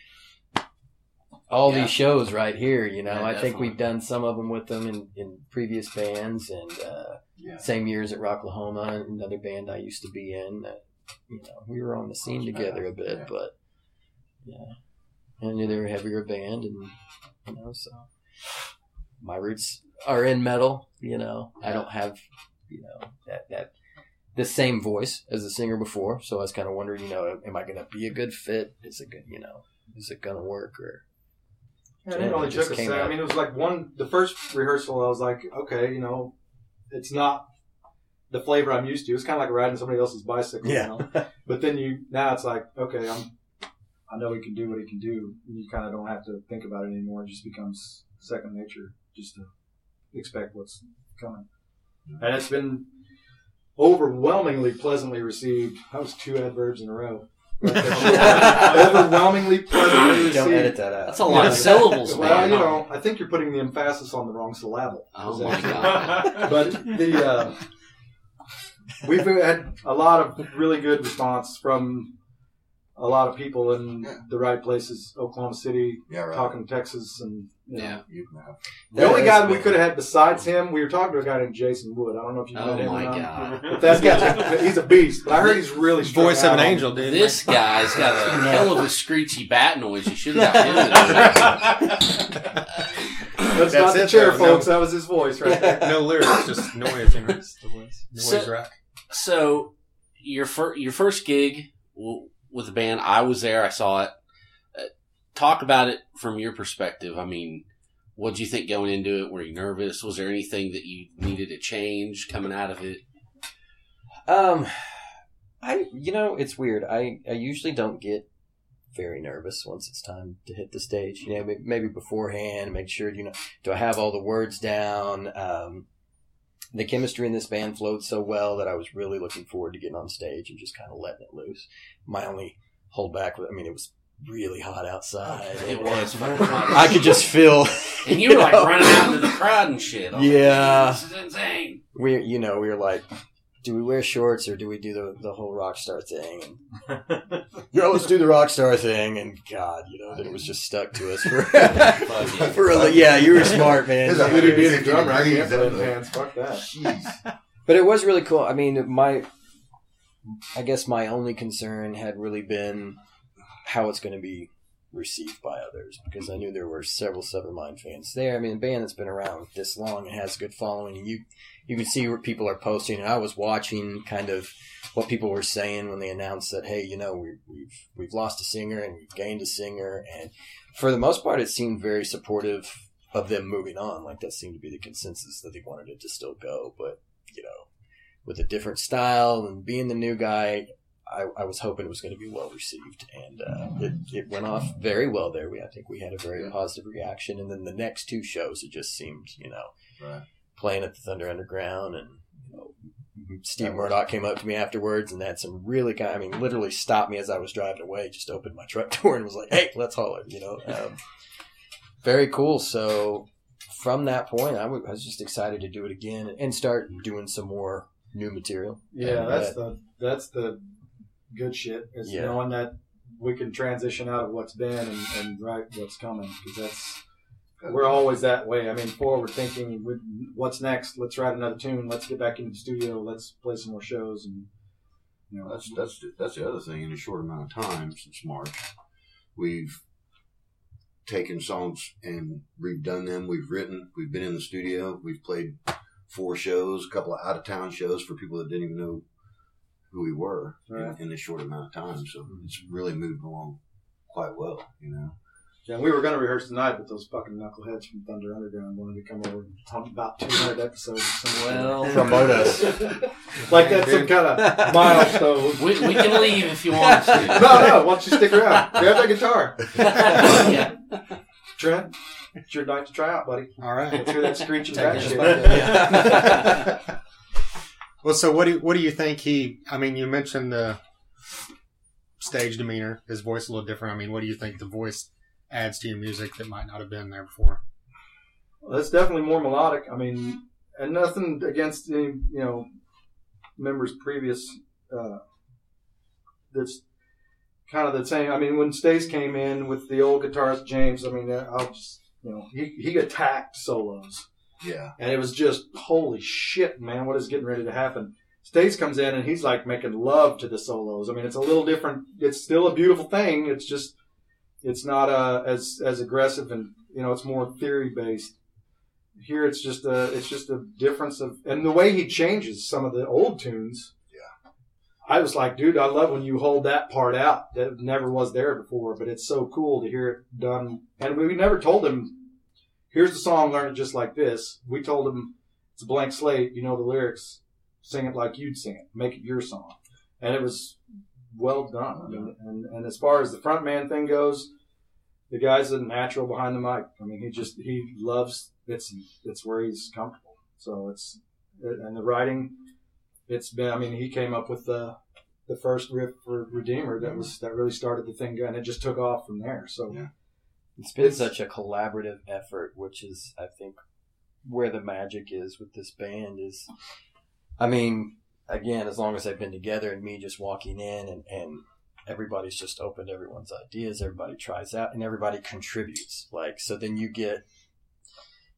all Yeah. these shows right here. You know, Yeah, I think we've done some of them with them in in previous bands and. uh yeah. same years at Rocklahoma, another band I used to be in. That, you know, we were on the scene together a bit, but yeah, I knew they were a heavier band, and you know, so my roots are in metal. You know, I don't have you know that that the same voice as the singer before, so I was kind of wondering, you know, am I going to be a good fit? Is it good? You know, is it going to work or? Yeah, it only took a came. I mean, it was like one, the first rehearsal, I was like, okay, you know, it's not the flavor I'm used to. It's kind of like riding somebody else's bicycle, Yeah. you know? But then you, now it's like, okay, I'm, I know he can do what he can do. You kind of don't have to think about it anymore. It just becomes second nature just to expect what's coming. And it's been overwhelmingly pleasantly received. That was two adverbs in a row. overwhelmingly pleasantly received. Don't edit that out. That's a lot of syllables, Well, man. you know, I think you're putting the emphasis on the wrong syllable. Oh my god. But the uh, we've had a lot of really good response from a lot of people in the right places, Oklahoma City, Yeah, right. talking Texas, and you know. Yeah. You can have- The only guy that we could have had besides him, we were talking to a guy named Jason Wood. I don't know if you know Oh him. or my god. But that guy, he's a beast. But I heard he's really struck Voice of an angel, dude. This guy's got a hell of a screechy bat noise. You should have got him. That's, That's not the chair, though. folks. No. That was his voice right there. no lyrics, just noise. You the voice. Noise So- rock. So your fir- your first gig w- with the band, I was there. I saw it. Uh, talk about it from your perspective. I mean, what did you think going into it? Were you nervous? Was there anything that you needed to change coming out of it? Um, I you know it's weird. I I usually don't get very nervous once it's time to hit the stage. You know, maybe beforehand, make sure you know do I have all the words down. Um, the chemistry in this band flowed so well that I was really looking forward to getting on stage and just kind of letting it loose. My only holdback, was- I mean, it was really hot outside. It was fucking hot. I could just feel. And you were like know, running out into the crowd and shit. Was like, Yeah. this is insane. we you know we were like do we wear shorts or do we do the, the whole rock star thing and yeah let's do the rock star thing and god you know then it was just stuck to us for for a yeah you were smart man There's a Dude, being a drummer, I can't put it in out there. hands. Fuck that. Jeez. but it was really cool i mean my i guess my only concern had really been how it's going to be received by others because I knew there were several Severmind fans there. I mean, a band that's been around this long and has a good following, and you you can see what people are posting. And I was watching kind of what people were saying when they announced that, hey, you know, we, we've we've lost a singer and we've gained a singer, and for the most part, it seemed very supportive of them moving on. Like that seemed to be the consensus that they wanted it to still go, but you know, with a different style and being the new guy, I, I was hoping it was going to be well received, and uh, it it went off very well there. We I think we had a very positive reaction, and then the next two shows, it just seemed you know Right. playing at the Thunder Underground, and you know, Steve Murdoch came up to me afterwards and had some really kind. I mean, literally stopped me as I was driving away, just opened my truck door and was like, "Hey, let's holler," you know. Um, very cool. So from that point, I was just excited to do it again and start doing some more new material. Yeah, that's that- the that's the good shit. Is Yeah. knowing that we can transition out of what's been and, and write what's coming because that's we're always that way. I mean, forward thinking. What's next? Let's write another tune. Let's get back into the studio. Let's play some more shows and you know That's that's that's the other thing. In a short amount of time since March, we've taken songs and redone them. We've written. We've been in the studio. We've played four shows, a couple of out of town shows for people that didn't even know who we were Right. in, in this short amount of time. So it's really moved along quite well. You know. Yeah, we were going to rehearse tonight, but those fucking knuckleheads from Thunder Underground wanted to come over and talk about 200 episodes. Or something. Well, promote us like that's some kind of milestone. We, we can leave if you want to. no, no. Why don't you stick around? Grab that guitar, yeah. Trent. It's your night to try out, buddy. All right. Let's hear that screeching Take back it shit. Well, so what do you, what do you think he? I mean, you mentioned the stage demeanor, his voice a little different. I mean, what do you think the voice adds to your music that might not have been there before? Well, it's definitely more melodic. I mean, and nothing against any, you know, members previous. Uh, that's kind of the same. I mean, when Stace came in with the old guitarist James, I mean, I'll just, you know, he, he attacked solos. Yeah. And it was just, holy shit, man, what is getting ready to happen? Stace comes in and he's like making love to the solos. I mean, it's a little different. It's still a beautiful thing. It's just, it's not uh, as as aggressive and you know, it's more theory based. Here, it's just a it's just a difference of and the way he changes some of the old tunes. Yeah. I was like, dude, I love when you hold that part out that never was there before, but it's so cool to hear it done. And we never told him, here's the song, learn it just like this. We told him it's a blank slate. You know the lyrics. Sing it like you'd sing it. Make it your song. And it was well done. I mean, and, and as far as the front man thing goes, the guy's a natural behind the mic. I mean, he just, he loves, it's, it's where he's comfortable. So it's, and the writing, it's been, I mean, he came up with the, the first riff for Redeemer that was, that really started the thing and it just took off from there. So Yeah. It's been It's- such a collaborative effort, which is, I think, where the magic is with this band. Is, I mean, again, as long as they've been together and me just walking in and and everybody's just open to everyone's ideas, everybody tries out, and everybody contributes. Like, so then you get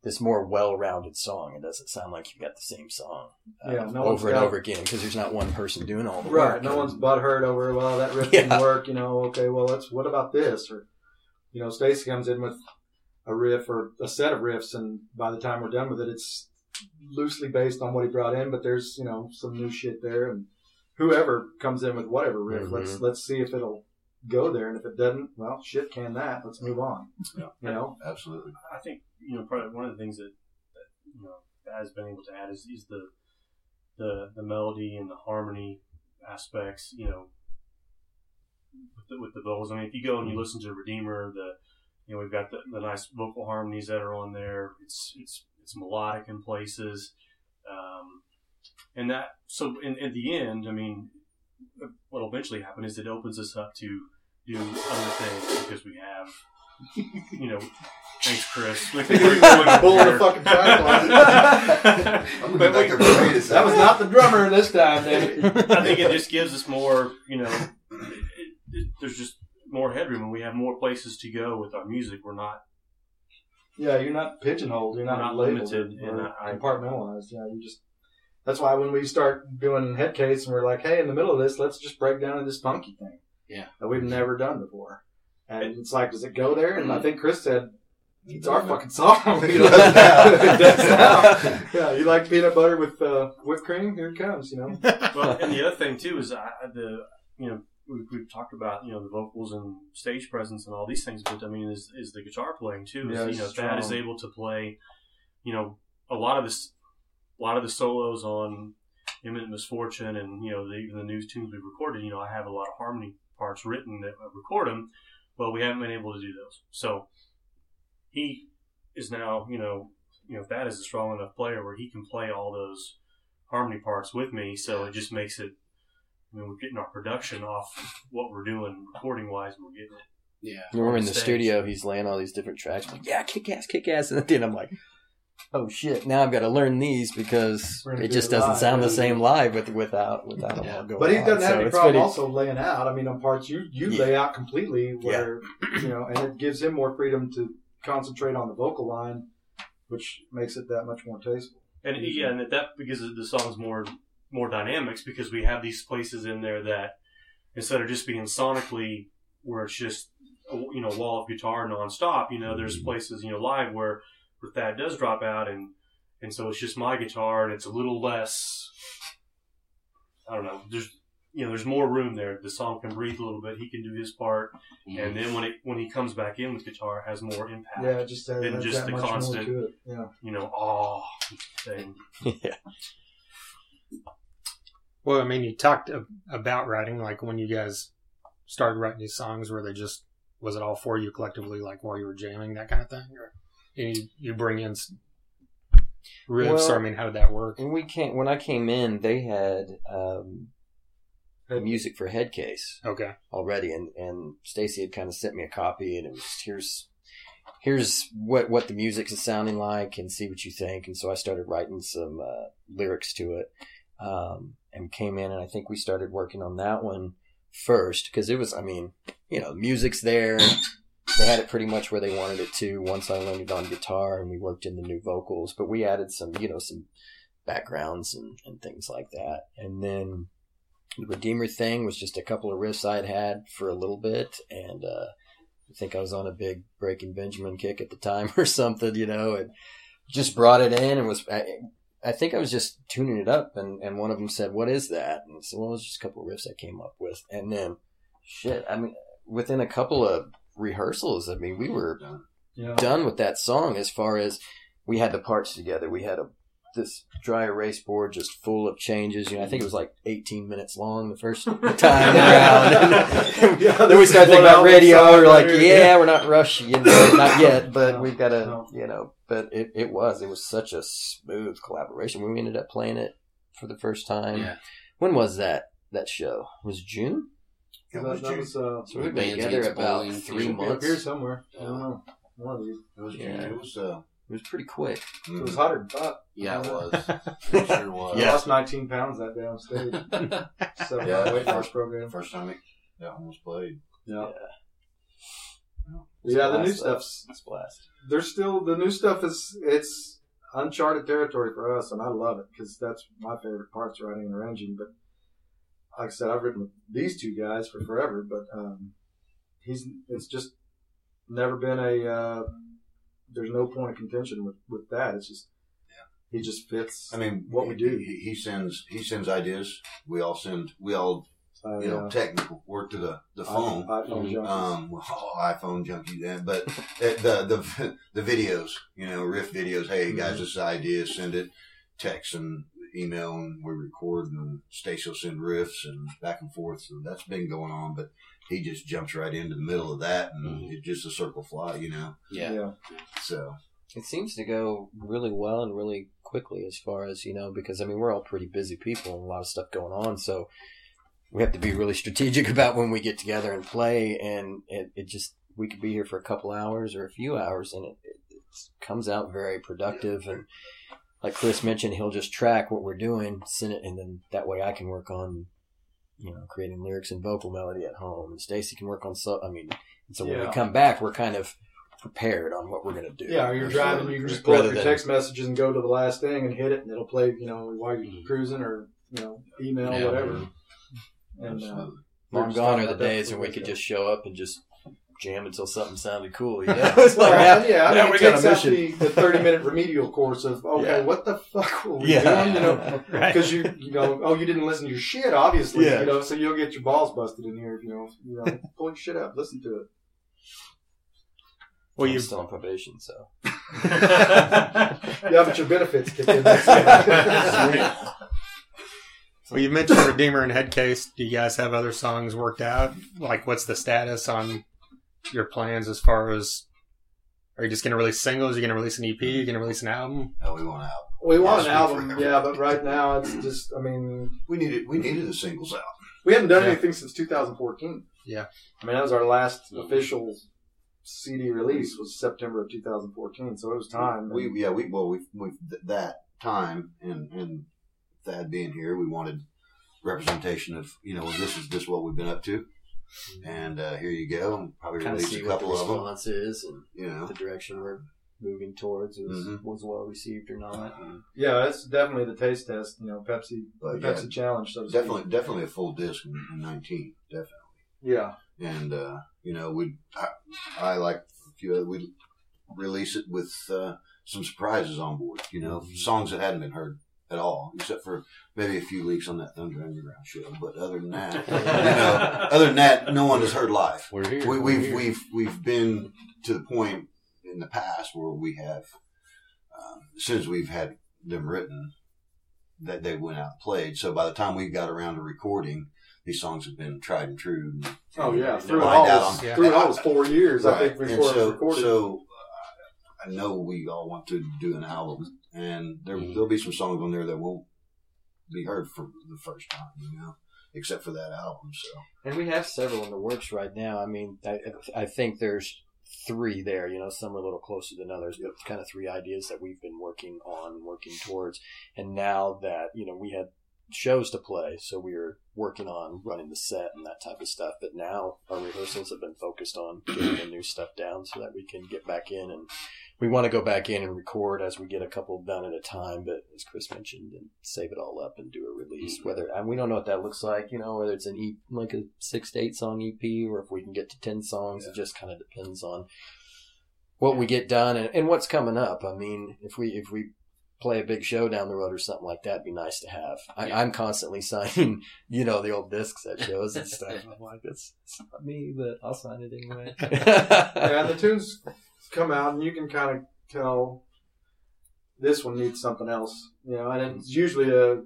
this more well-rounded song. It doesn't sound like you've got the same song uh, Yeah, no over and got- over again because there's not one person doing all the Right. work. No one's butthurt over, well, that riff Yeah. didn't work, you know, okay, well, let's, what about this? Or, you know, Stacy comes in with a riff or a set of riffs, and by the time we're done with it, it's loosely based on what he brought in, but there's, you know, some new shit there. And whoever comes in with whatever riff, Mm-hmm. let's, let's see if it'll go there. And if it doesn't, well, shit, can that. Let's move on. Yeah. You know? Absolutely. I think you know probably one of the things that, that you know that has been able to add is, is the the the melody and the harmony aspects. You know, with the, with the vocals. I mean, if you go and you listen to Redeemer, the you know we've got the, the nice vocal harmonies that are on there. It's it's it's melodic in places, um, and that so in at the end, I mean, what'll eventually happen is it opens us up to do other things because we have. You know, thanks, Chris. Bull in a fucking tripod. I'm But back we- there for that was not the drummer this time, David. I think it just gives us more, you know, it, it, there's just more headroom and we have more places to go with our music. We're not, Yeah, you're not pigeonholed. You're not, Not labeled limited, or and I- compartmentalized. Yeah, you just. That's why when we start doing head case and we're like, hey, in the middle of this, let's just break down into this funky thing. Yeah. That we've never done before. And it's like, does it go there? And I think Chris said, it's our fucking song. You know? does now. It does now. yeah, you like peanut butter with uh, whipped cream? Here it comes, you know? well, and the other thing too is I, the you know we've, we've talked about you know the vocals and stage presence and all these things, but I mean is, is the guitar playing too? Is, Yeah, you know, Thad is able to play, you know, a lot of this, a lot of the solos on Imminent Misfortune and you know the, even the new tunes we've recorded. You know, I have a lot of harmony parts written that I record them, but we haven't been able to do those. So he is now you know you know Thad is a strong enough player where he can play all those harmony parts with me, so it just makes it. I mean, we're getting our production off what we're doing recording wise. We're getting it. Yeah. When we're in the stage. studio, he's laying all these different tracks. I'm like, yeah, kick ass, kick ass. And then I'm like, oh shit, now I've got to learn these because it just doesn't live, sound the same live with without without them all going. But he on. doesn't have So any problem pretty- also laying out. I mean, on parts you you Yeah. lay out completely where you know, and it gives him more freedom to concentrate on the vocal line, which makes it that much more tasteful. And yeah, and that because the song's more more dynamics because we have these places in there that instead of just being sonically where it's just you know wall of guitar nonstop, you know, there's places you know live where where Thad does drop out and and so it's just my guitar and it's a little less. I don't know. There's you know there's more room there. The song can breathe a little bit. He can do his part, and then when it when he comes back in with guitar, it has more impact. Yeah, just uh, Than just that the constant- more to it. Yeah. You know, ah thing. yeah. Well, I mean, you talked about writing, like when you guys started writing these songs, were they just, was it all for you collectively, like while you were jamming, that kind of thing? Or you, you bring in s- riffs, Well- or I mean, how did that work? And we came when I came in, they had um, music for Headcase Okay. already, and and Stacy had kind of sent me a copy, and it was here's here's what what the music is sounding like, and see what you think. And so I started writing some uh, lyrics to it, um, and came in, and I think we started working on that one first because it was, I mean, you know, music's there. They had it pretty much where they wanted it to. Once I learned it on guitar, and we worked in the new vocals, but we added some, you know, some backgrounds and, and things like that. And then the Redeemer thing was just a couple of riffs I'd had for a little bit, and uh, I think I was on a big Breaking Benjamin kick at the time or something, you know, and just brought it in and was. I, think I was just tuning it up, and, and one of them said, "What is that?" And I said, "Well, it was just a couple of riffs I came up with." And then, shit, I mean, within a couple of rehearsals, I mean, we were Yeah. done with that song as far as we had the parts together. We had a this dry erase board just full of changes. You know, I think it was like 18 minutes long the first time around. Yeah, then we started thinking about radio. We're like, right yeah, we're not rushing, you know, not yet, but No, we've got to, no. you know. But it, it was it was such a smooth collaboration. We ended up playing it for the first time. Yeah. When was that? That show was it June. It that, was that June. was uh, So we've been together about Bullying. three should be up months. here somewhere. I don't know. One of these. It was June. Yeah. It was, uh, It was pretty quick. It was hotter than thought. Yeah, it was. It sure was. I lost 19 pounds that day on stage. So Yeah. uh, weight loss program. first time it, that one was played. Yeah. Yeah. Yeah, the new Blast, though. stuff's It's a blast. there's still the new stuff is it's uncharted territory for us, and I love it because that's my favorite parts, writing and arranging. But like I said, I've written with these two guys for forever, but um, he's it's just never been a. Uh, there's no point of contention with with that. It's just he just fits. I mean, what we do. He, he sends he sends ideas. We all send we all Uh, you know yeah. technical work to the the phone. iPhone junkies. Um, oh, iPhone junkie then, but the, the the the videos, you know, riff videos. Hey Mm-hmm. guys, this is idea. Send it, text and email, and we record. And Stacy will send riffs and back and forth. So that's been going on. But he just jumps right into the middle of that, and Mhm. it's just a circle fly, you know. Yeah. yeah. So It seems to go really well and really quickly as far as, you know, because I mean, we're all pretty busy people and a lot of stuff going on. So we have to be really strategic about when we get together and play. And it, it just, we could be here for a couple hours or a few hours and it, it, it comes out very productive. And like Chris mentioned, he'll just track what we're doing, send it, and then that way I can work on, you know, creating lyrics and vocal melody at home. And Stacy can work on so, I mean, so when Yeah. we come back, we're kind of prepared on what we're going to do. Yeah, you're driving, you can just pull up your text messages and go to the last thing and hit it, and it'll play, you know, while you're Mhm. cruising or, you know, email, Yeah. whatever. And, uh, Long gone are the days when we we could just show up and just jam until something sounded cool. You know, it's like Well, now, yeah, I mean, we it got takes a out the, the 30 minute remedial course of, okay, Yeah. what the fuck were we Yeah. doing? You know, Right. because you, you know, oh, you didn't listen to your shit, obviously, Yeah. you know, so you'll get your balls busted in here, you know, you know, pull your shit up, listen to it. Well, you're still on probation, so Yeah, but your benefits kick in. well, you mentioned Redeemer and Headcase. Do you guys have other songs worked out? Like, what's the status on your plans as far as? Are you just going to release singles? Are you going to release an EP? Are you going to release an album? No, we want out. we want Yes, an album, yeah, but right now it's just, I mean, We needed we needed the singles out. we haven't done Yeah. anything since 2014. Yeah. I mean, that was our last official CD release was September of 2014, so it was time. We yeah we well we we th- that time and and Thad being here, we wanted representation of you know this is this what we've been up to, and uh, here you go, and probably kind of release see a what the couple of them. response is and You know, the direction we're moving towards was Mhm. was well received or not. And Yeah, it's definitely the taste test. You know, Pepsi, But the yeah, Pepsi challenge. So to speak. definitely definitely a full disc in, in nineteen, definitely. Yeah, and uh, you know we I, I like a few other we release it with uh, some surprises on board you know Mm-hmm. songs that hadn't been heard at all except for maybe a few leaks on that thunder underground show but other than that you know other than that no one has heard live We're here. we, We're we've here. we've we've been to the point in the past where we have um, as soon as we've had them written that they went out and played so by the time we got around to recording these songs have been tried and true and, Oh yeah, and through it lined all, was, on- Yeah. through it all was four years. I Right. think And before it so, was recorded. So uh, I know we all want to do an album, and there Mhm. there'll be some songs on there that won't be heard for the first time, you know, except for that album. So And we have several in the works right now. I mean, I, I think there's three there. You know, some are a little closer than others, but kind of three ideas that we've been working on, working towards. And now that you know we had shows to play, so we were working on running the set and that type of stuff. But now our rehearsals have been focused on getting the new stuff down so that we can get back in and. We want to go back in and record as we get a couple done at a time, but as Chris mentioned, and save it all up and do a release. Mm-hmm. Whether and we don't know what that looks like, you know, whether it's an e like a six to eight song EP or if we can get to ten songs. It just kind of depends on what we get done and, and what's coming up. I mean, if we if we play a big show down the road or something like that, it'd be nice to have. I, I'm constantly signing, you know, the old discs at shows and stuff. I'm like, it's, it's not me, but I'll sign it anyway. yeah, and the tunes come out, and you can kind of tell this one needs something else. You know, and it's usually a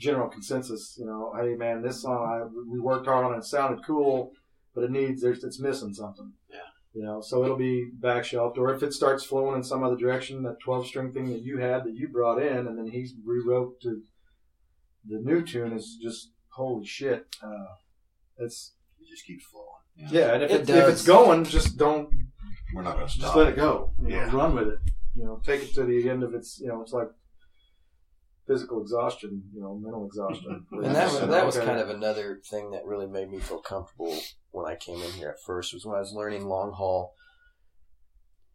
general consensus. You know, hey man, this song I, we worked hard on it. It sounded cool, but it needs there's it's missing something. Yeah. You know, so it'll be back shelved, or if it starts flowing in some other direction, that twelve string thing that you had that you brought in, and then he rewrote to the new tune is just holy shit. Uh, it's it just keeps flowing. you know. yeah, and if It it, if it's going, just don't we're not going to just let it go. You know, Yeah. Run with it. You know, take it to the end of its. You know, it's like physical exhaustion. You know, mental exhaustion. And that was, that was Okay. kind of another thing that really made me feel comfortable when I came in here at first was when I was learning long haul.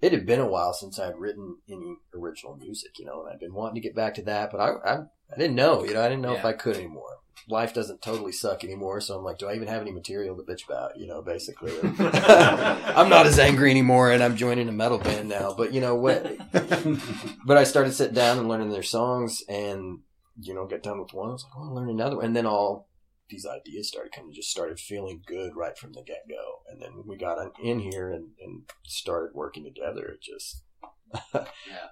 It had been a while since I'd written any original music, you know, and I'd been wanting to get back to that, but I I, I didn't know, you know, I didn't know if I could anymore. Life doesn't totally suck anymore, so I'm like, do I even have any material to bitch about? You know, basically, I'm not as angry anymore, and I'm joining a metal band now. But you know what? but I started sitting down and learning their songs, and you know, got done with one. I was like, oh, I'll learn another one. And then all these ideas started kind of just started feeling good right from the get go. And then when we got in here and, and started working together, it just,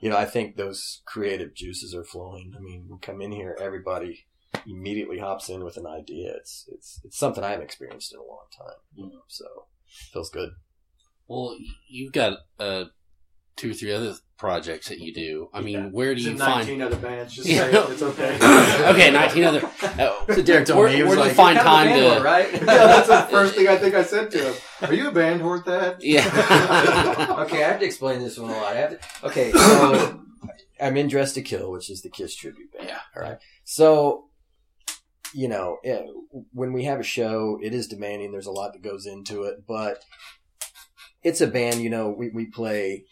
you know, I think those creative juices are flowing. I mean, we come in here, everybody immediately hops in with an idea. It's, it's, it's something I haven't experienced in a long time, you know, so feels good. Well, you've got uh, two or three other projects that you do. I mean, Yeah. where do There's you 19 find? other bands. Just Yeah. say it. It's okay. okay, nineteen other. Oh, So Derek told where, me, he was where do like, you find "You're kind time band to? whore, right? yeah, that's the first thing I think I said to him. Are you a band whore, Thad? Yeah. okay, I have to explain this one a lot. I have to, okay, so I'm in Dress to Kill, which is the Kiss tribute band. Yeah. All right. So, you know, eh, when we have a show, it is demanding. There's a lot that goes into it, but it's a band. You know, we we play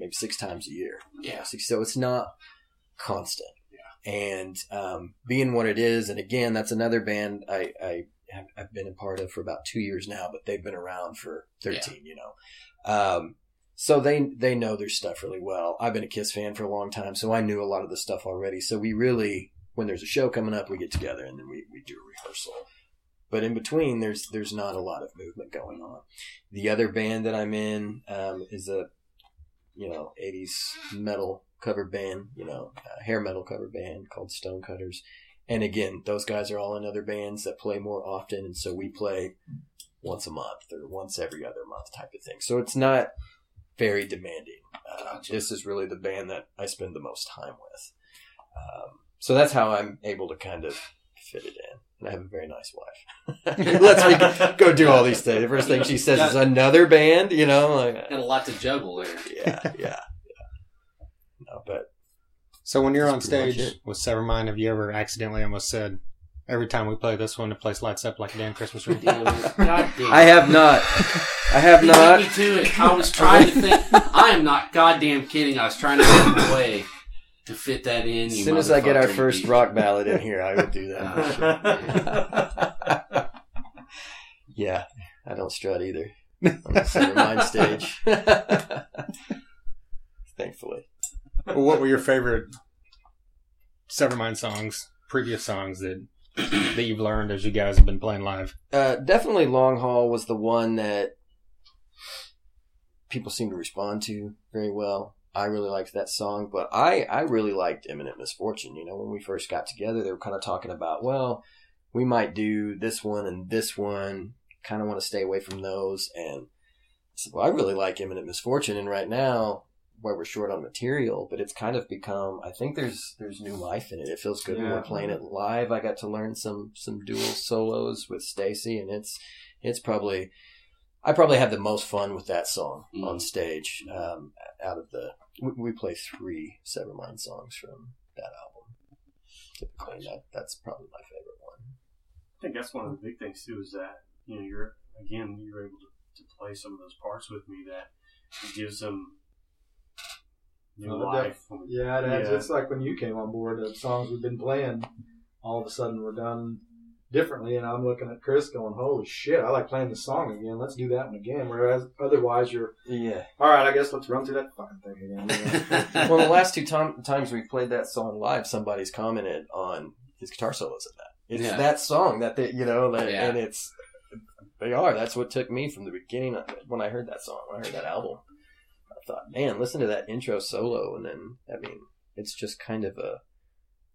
maybe six times a year. Yeah. So it's not constant. Yeah. And um, being what it is, and again, that's another band I, I have, I've been a part of for about two years now, but they've been around for 13, you know. Um, so they, they know their stuff really well. I've been a Kiss fan for a long time, so I knew a lot of the stuff already. So we really, when there's a show coming up, we get together and then we, we do a rehearsal. But in between, there's there's not a lot of movement going on. The other band that I'm in um, is a you know 80s metal cover band, you know, uh, hair metal cover band called Stonecutters. And again, those guys are all in other bands that play more often, and so we play once a month or once every other month type of thing. So it's not very demanding. Uh, This is really the band that I spend the most time with. Um, so that's how I'm able to kind of fit it in. And I have a very nice wife. Let's me go do all these things. The first thing she says is another band, you know, like Got a lot to juggle there. yeah, yeah, yeah. No, but So when you're on stage much it. with Severmind, have you ever accidentally almost said, every time we play this one, the place lights up like a damn Christmas tree? I have not. I have You not. me to it. I was trying to think. I am not goddamn kidding. I was trying to find a way to fit that in. As soon as I get our first you rock ballad in here, I would do that. yeah, I don't strut either on the Severmind stage. Thankfully. well, what were your favorite Severmind songs, previous songs that that you've learned as you guys have been playing live? Uh, definitely Long Haul was the one that people seem to respond to very well. I really liked that song, but I, I really liked Imminent Misfortune. You know, when we first got together, they were kind of talking about, well, we might do this one and this one. Kind of want to stay away from those. And I said, well, I really like Imminent Misfortune. And right now, where we're short on material, but it's kind of become, I think there's, there's new life in it. It feels good when we're playing it live. I got to learn some, some dual solos with Stacy and it's, it's probably, I probably have the most fun with that song Mm. on stage. Um, out of the, we, we play three Severmind songs from that album. Typically, that that's probably my favorite one. I think that's one of the big things too is that you know you're again you're able to, to play some of those parts with me that gives them new Well, life. Yeah, it adds, Yeah. it's like when you came on board, the songs we've been playing, all of a sudden we're done differently, and I'm looking at Chris going, "Holy shit, I like playing this song again. Let's do that one again." Whereas otherwise, you're Yeah. all right. I guess let's run through that fucking thing again. you know? well, the last two tom- times we played that song live, somebody's commented on his guitar solos in that. It's Yeah. that song that they, you know, that, Yeah. and it's they are. That's what took me from the beginning of it, when I heard that song, when I heard that album. I thought, man, listen to that intro solo, and then I mean, it's just kind of a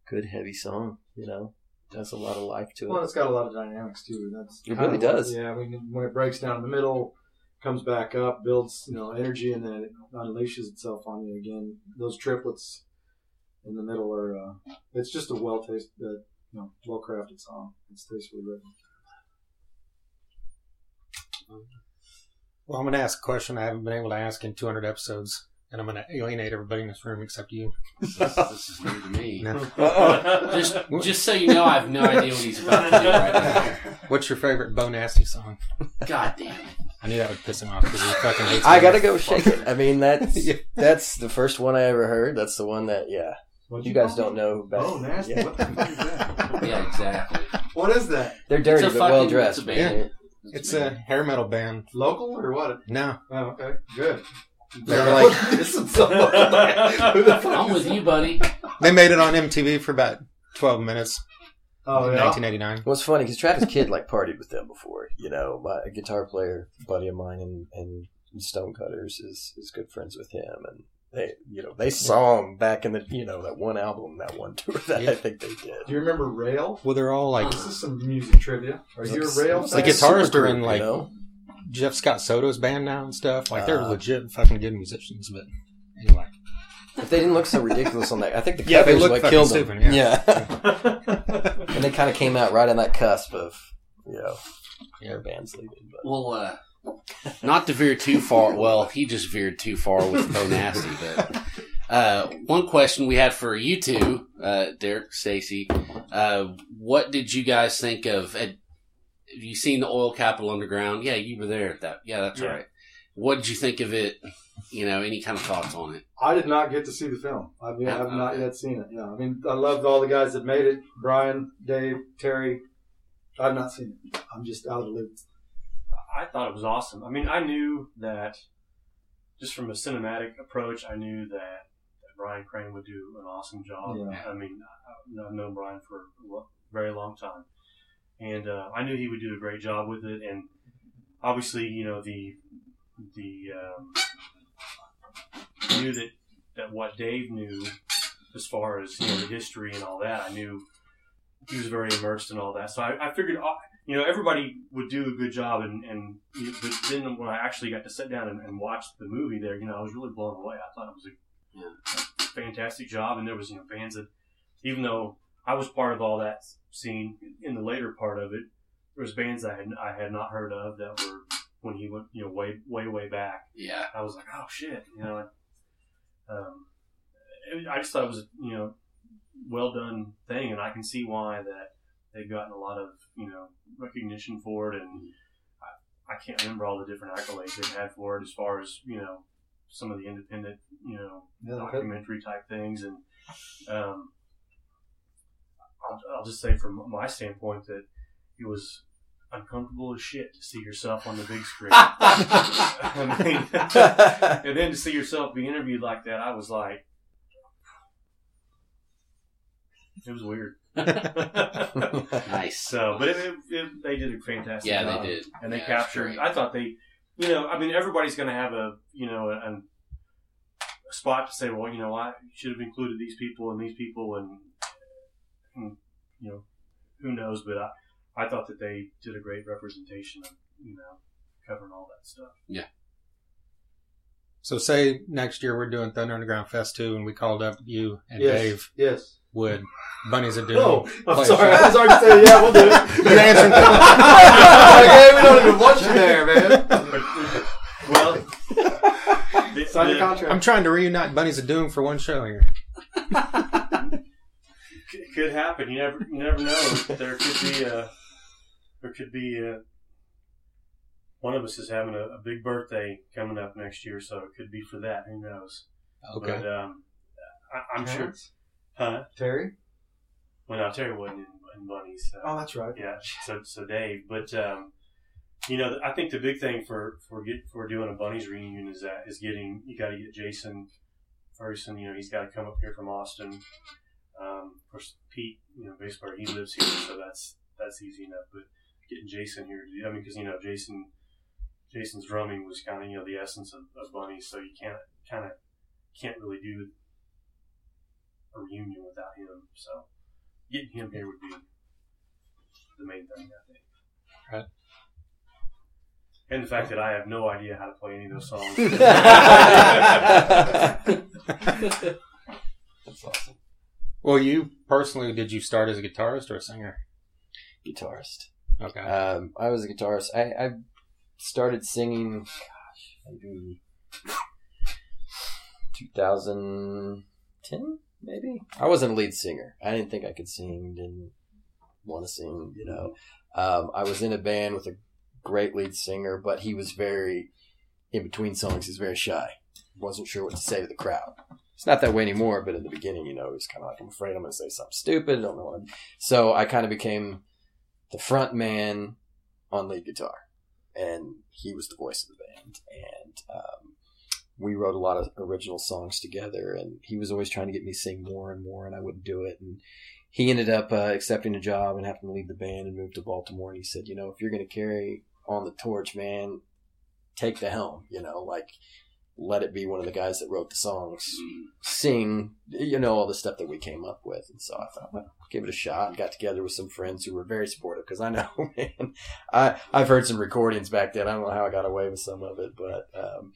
good heavy song, you know. Has a lot of life to it. well, it's got a lot of dynamics too. That's It really of what- does. Yeah, I mean, when it breaks down in the middle, comes back up, builds you know energy, and then it unleashes itself on you again. Those triplets in the middle are. Uh, it's just a well tasted, uh, you know, well crafted song. It's tastefully written. Well, I'm going to ask a question I haven't been able to ask in 200 episodes, and I'm going to alienate everybody in this room except you. This, this is new to me. No. Just, just so you know, I have no idea what he's about to do right now. What's your favorite Beau Nasty song? God damn it. I knew that would piss him off because he fucking hates I gotta Nasty. go shake it. I mean, that's Yeah. that's the first one I ever heard. That's the one that, yeah. What'd You guys don't know about. Oh, nasty! Yeah. What the fuck is that? Yeah, exactly. What is that? They're dirty It's a but well dressed. it's a band. It's a hair metal band. Local or what? No, Oh, okay, good. They're like- This is so- Who the fuck I'm is with that? you, buddy. they made it on MTV for about 12 minutes Oh in yeah. 1989. Well, it's funny because Travis Kidd like partied with them before. You know, my a guitar player, buddy of mine, and and Stonecutters is is good friends with him, and they you know they saw him back in the you know that one album, that one tour that Yeah. I think they did. Do you remember Rail? Well, they're all like This is some music trivia. Are you a Rail? The like fan? guitarists are in, like- you know? Jeff Scott Soto's band now and stuff. Like they're Uh. legit fucking good musicians. But anyway, If they didn't look so ridiculous on that, I think the Yeah, they covers look what fucking killed them. stupid, yeah. yeah. and they kind of came out right on that cusp of you know their bands leaving. But Well, uh, not to veer too far. Well, he just veered too far with Beau Nasty. But uh, one question we had for you two, uh, Derek, Stacy, uh, what did you guys think of? Had, have you seen the Oil Capital Underground? Yeah, you were there. At that, yeah, that's Yeah. right. What did you think of it? You know, any kind of thoughts on it? I did not get to see the film. I mean, I've not yet seen it. Yeah, I mean, I loved all the guys that made it: Brian, Dave, Terry, I've not seen it. I'm just out of the loop. I thought it was awesome. I mean, I knew that just from a cinematic approach, I knew that, that Brian Crane would do an awesome job. Yeah. I mean, I- I've known Brian for a very long time, and uh, I knew he would do a great job with it. And obviously, you know, the the um, knew that that what Dave knew as far as you know the history and all that, I knew he was very immersed in all that. So I, I figured, uh, you know, everybody would do a good job, and and but then when I actually got to sit down and, and watch the movie, there, you know, I was really blown away. I thought it was a, a fantastic job, and there was you know fans that, even though I was part of all that scene in the later part of it, there was bands I had I had not heard of that were when he went you know way way way back. Yeah. I was like, oh shit, you know. Um, I just thought it was you know well done thing, and I can see why that they've gotten a lot of you know recognition for it, and I, I can't remember all the different accolades they've had for it as far as you know some of the independent you know Yeah, documentary type things, and um, I'll, I'll just say from my standpoint that it was uncomfortable as shit to see yourself on the big screen. I mean, and then to see yourself be interviewed like that, I was like, it was weird. Nice. So, but it, it, it, they did a fantastic Yeah, job. they did. and they Yeah, captured. I thought they, you know, I mean, everybody's going to have a, you know, a, a spot to say, well, you know, I should have included these people and these people, and, and Hmm, you know, who knows? But I, I thought that they did a great representation of, you know, covering all that stuff. Yeah. So say next year we're doing Thunder Underground Fest 2 and we called up you and Yes. Dave Yes. Wood. Bunnies are doing. Oh, I'm Play sorry. a I was already saying, yeah, we'll do it. You're answering okay, we don't even want you there, man. well, Sign the the- contract. I'm trying to reunite Bunnies of Doom for one show here. It could happen. You never, you never know. There could be a, there could be a, one of us is having a, a big birthday coming up next year, so it could be for that. Who knows? Okay. But um, I, I'm sure, Terrence? huh? Terry? Well, no, Terry wasn't in, in Bunnies. So. Oh, that's right. Yeah, so so Dave, but um, you know, I think the big thing for for get for doing a bunnies reunion is that is getting you got to get Jason Ferguson. You know, he's got to come up here from Austin. Um, of course, Pete, you know, bass player, he lives here, so that's that's easy enough. But getting Jason here, I mean, because you know, Jason Jason's drumming was kind of you know the essence of, of bunnies, so you can't kind of can't really do a reunion without him. So getting him here would be the main thing, I think. Right. And the fact that I have no idea how to play any of those songs. That's awesome. Well, you personally, did you start as a guitarist or a singer? Guitarist. Okay. Um, I was a guitarist. I, I started singing, gosh, maybe 2010, maybe. I wasn't a lead singer. I didn't think I could sing. Didn't want to sing. You know, um, I was in a band with a great lead singer, but he was very in between songs. He's very shy. Wasn't sure what to say to the crowd. It's not that way anymore, but in the beginning, you know, he was kind of like, I'm afraid I'm going to say something stupid. I don't know what I'm. So I kind of became the front man on lead guitar, and he was the voice of the band. And um, we wrote a lot of original songs together, and he was always trying to get me to sing more and more, and I wouldn't do it. And he ended up uh, accepting a job and having to leave the band and move to Baltimore. And he said, you know, if you're going to carry on the torch, man, take the helm. You know, like let it be one of the guys that wrote the songs sing, you know, all the stuff that we came up with. And so I thought, well, give it a shot. And got together with some friends who were very supportive because I know, man, I, I've heard some recordings back then. I don't know how I got away with some of it, but um,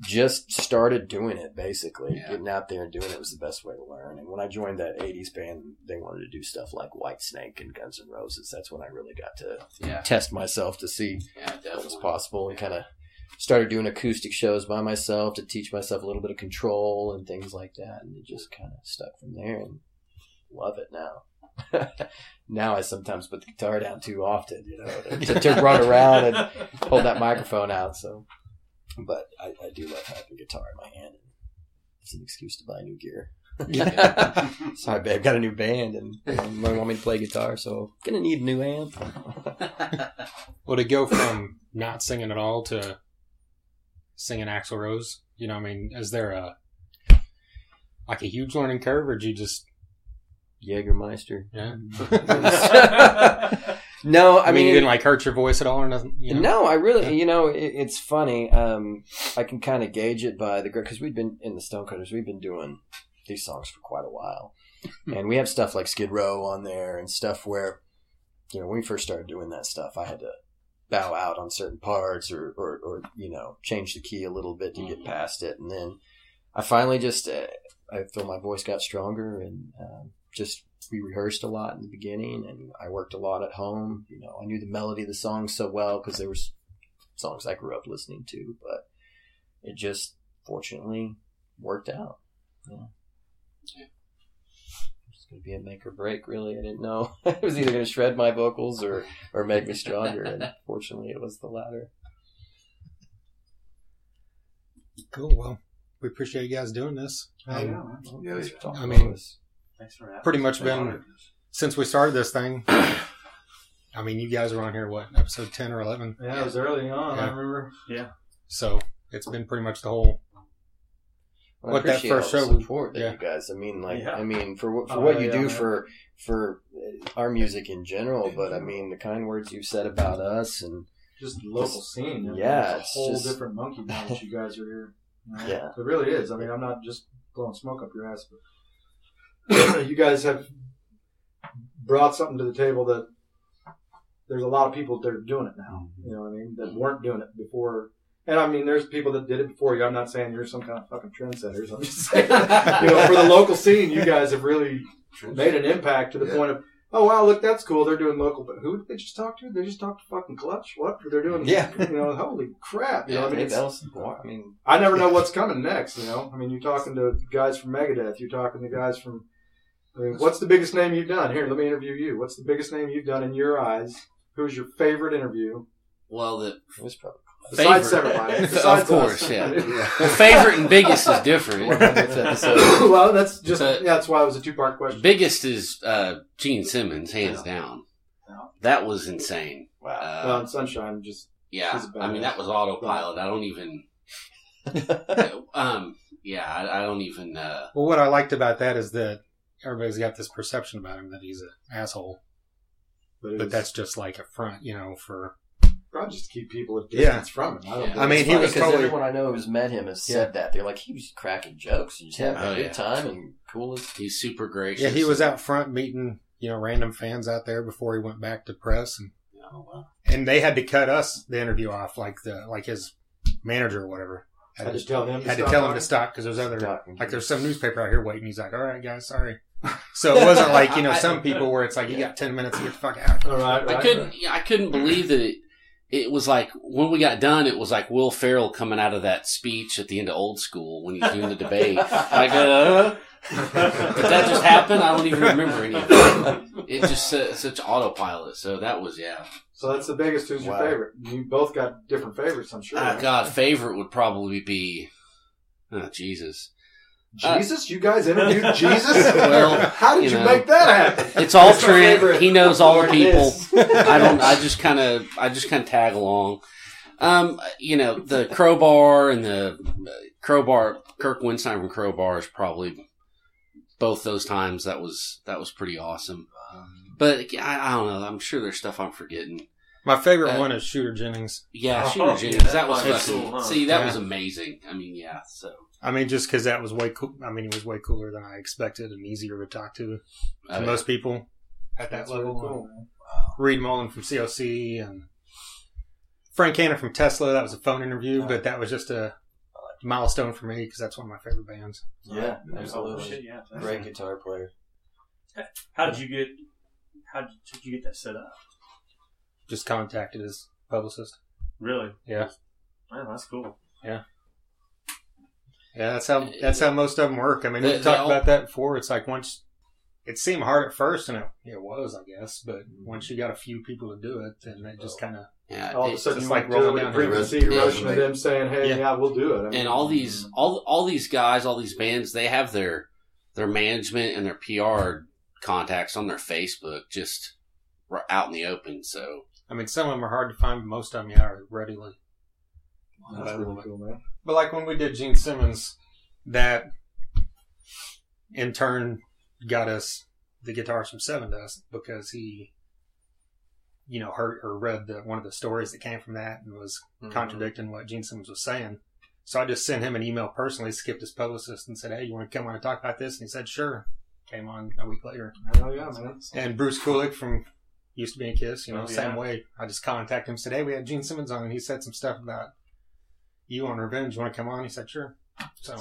just started doing it basically. Yeah. Getting out there and doing it was the best way to learn. And when I joined that 80s band, they wanted to do stuff like Whitesnake and Guns N' Roses. That's when I really got to Yeah. test myself to see Yeah, what was possible and kind of started doing acoustic shows by myself to teach myself a little bit of control and things like that and it just kind of stuck from there and love it now. Now i sometimes put the guitar down too often you know to, to run around and hold that microphone out so. But I, I do love having a guitar in my hand it's an excuse to buy new gear. Sorry, babe, I've got a new band and um, they want me to play guitar, so gonna need a new amp. Well, to go from not singing at all to singing Axl Rose, you know, I mean, is there a like a huge learning curve, or did you just Jägermeister. yeah? No, I, I, mean, mean, you didn't like hurt your voice at all, or nothing. You know? No, I really, Yeah. you know, it, it's funny. Um, I can kind of gauge it by the because we've been in the Stonecutters. We've been doing these songs for quite a while, and we have stuff like Skid Row on there and stuff where, you know, when we first started doing that stuff, I had to bow out on certain parts or or, or you know change the key a little bit to get past it, and then I finally just uh, I feel my voice got stronger and um, just we rehearsed a lot in the beginning and I worked a lot at home. You know, I knew the melody of the songs so well because there was songs I grew up listening to, but it just fortunately worked out. Yeah. It's going to be a make or break, really. I didn't know. it was either going to shred my vocals or, or make me stronger, and fortunately it was the latter. Cool. Well, we appreciate you guys doing this. Oh, Um, yeah, man. Yeah, yeah. I mean. Thanks for having pretty much been since we started this thing. I mean, you guys were on here what episode ten or eleven, Yeah, it was early on. I remember. Yeah. so it's been pretty much the whole. Well, I what that first all the show- support that yeah. you guys. I mean, like, Yeah. I mean, for what for Oh, what you yeah, do man. for for uh, our music in general, but I mean, the kind words you've said about us, and Just the local scene. I Yeah, it's it's a whole just- different monkey now that you guys are here. You know? Yeah. it really is. I mean, I'm not just blowing smoke up your ass, but you guys have brought something to the table that there's a lot of people that are doing it now. You know what I mean? That weren't doing it before. And I mean, there's people that did it before you. I'm not saying you're some kind of fucking trendsetters. I'm just saying, you know, for the local scene, you guys have really made an impact to the Yeah. point of, oh wow, look, that's cool. They're doing local, but who did they just talk to? They just talked to fucking Clutch. What they're doing? Yeah. you know, holy crap. You know, I mean, it's- Ellison, I mean, I never know what's coming next. You know, I mean, you're talking to guys from Megadeth. You're talking to guys from. I mean, what's the biggest name you've done? Here, let me interview you. What's the biggest name you've done in your eyes? Who's your favorite interview Well, the it was probably besides Favorite. everybody? Of course, us. yeah. well, favorite and biggest is different. well, that's just But- yeah. That's why it was a two part question. Biggest is uh, Gene Simmons, hands down. Yeah. That was insane. Wow. Uh, well, Sunshine, just yeah, I mean that was autopilot. I don't even. um. Yeah, I, I don't even. Uh, Well, what I liked about that is that everybody's got this perception about him that he's an asshole, but, but that's just like a front, you know. For probably just to keep people at Yeah. distance from him. I don't. Think I mean, he funny. was because totally- everyone I know who's met him has said that they're like he was cracking jokes and just having Oh, a good yeah. time and cool as he's super gracious. yeah, he was out front meeting you know random fans out there before he went back to press, and Oh, wow. and they had to cut us the interview off, like the like his manager or whatever I had to tell him. had to stop tell him to stop because there's other talking. like there's some newspaper out here waiting. He's like, all right, guys, sorry. So it wasn't like you know some people where it's like you got ten minutes to get the fuck out. All right, right. I couldn't. Yeah, I couldn't believe that it. It was like when we got done. It was like Will Ferrell coming out of that speech at the end of Old School when he's doing the debate. Like, uh, did that just happen? I don't even remember any of it. It just uh, such autopilot. So that was yeah. So that's the biggest. Who's your favorite? You both got different favorites, I'm sure. Ah, right? God, favorite would probably be. Oh Jesus! Jesus, you guys interviewed Jesus. Well, how did you you, know. make that happen? It's all That's my Trent. He knows all the people. I don't. I just kind of. I just kind of tag along. Um, you know, the crowbar and the uh, crowbar. Kirk Windstein from Crowbar is probably both those times. That was that was pretty awesome. But I, I don't know. I'm sure there's stuff I'm forgetting. My favorite Uh, one is Shooter Jennings. Yeah, Oh, Shooter yeah, Jennings. that that was was cool, huh? See, that Yeah. was amazing. I mean, yeah. So I mean, just because that was way cool. I mean, it was way cooler than I expected and easier to talk to to uh, most people at that That's level. really cool, man. Reed Mullin from COC and Frank Hannon from Tesla. That was a phone interview, but that was just a milestone for me because that's one of my favorite bands. Yeah, Oh, absolutely. shit, yeah. Great guitar player. How did you get? How did did you get that set up? Just contacted his publicist. Really? Yeah. Man, that's cool. Yeah, that's how that's how most of them work. I mean, we they talked about that before. It's like once it seemed hard at first, and it, it was, I guess. But mm-hmm. once you got a few people to do it, then it just oh. kind of yeah. All of a sudden, just you like like went to rolling it down with here. frequency Yeah. erosion of them saying, "Hey, Yeah. yeah, we'll do it." I mean, and all mm-hmm. these all all these guys, all these bands, they have their their management and their PR contacts on their Facebook just were out in the open. So I mean, some of them are hard to find, but most of them yeah, are readily. That's really cool, man. But like when we did Gene Simmons, that in turn got us the guitars from Sevendust because he, you know, heard or read the, one of the stories that came from that and was mm-hmm. contradicting what Gene Simmons was saying. So I just sent him an email personally, skipped his publicist, and said, "Hey, you want to come on and talk about this?" And he said, "Sure." Came on a week later, Hell yeah, man. and Bruce Kulick from used to be in Kiss, you know, Oh, same way. I just contacted him, said, "Hey, we had Gene Simmons on, and he said some stuff about you on Revenge. Want to come on?" He said, "Sure." So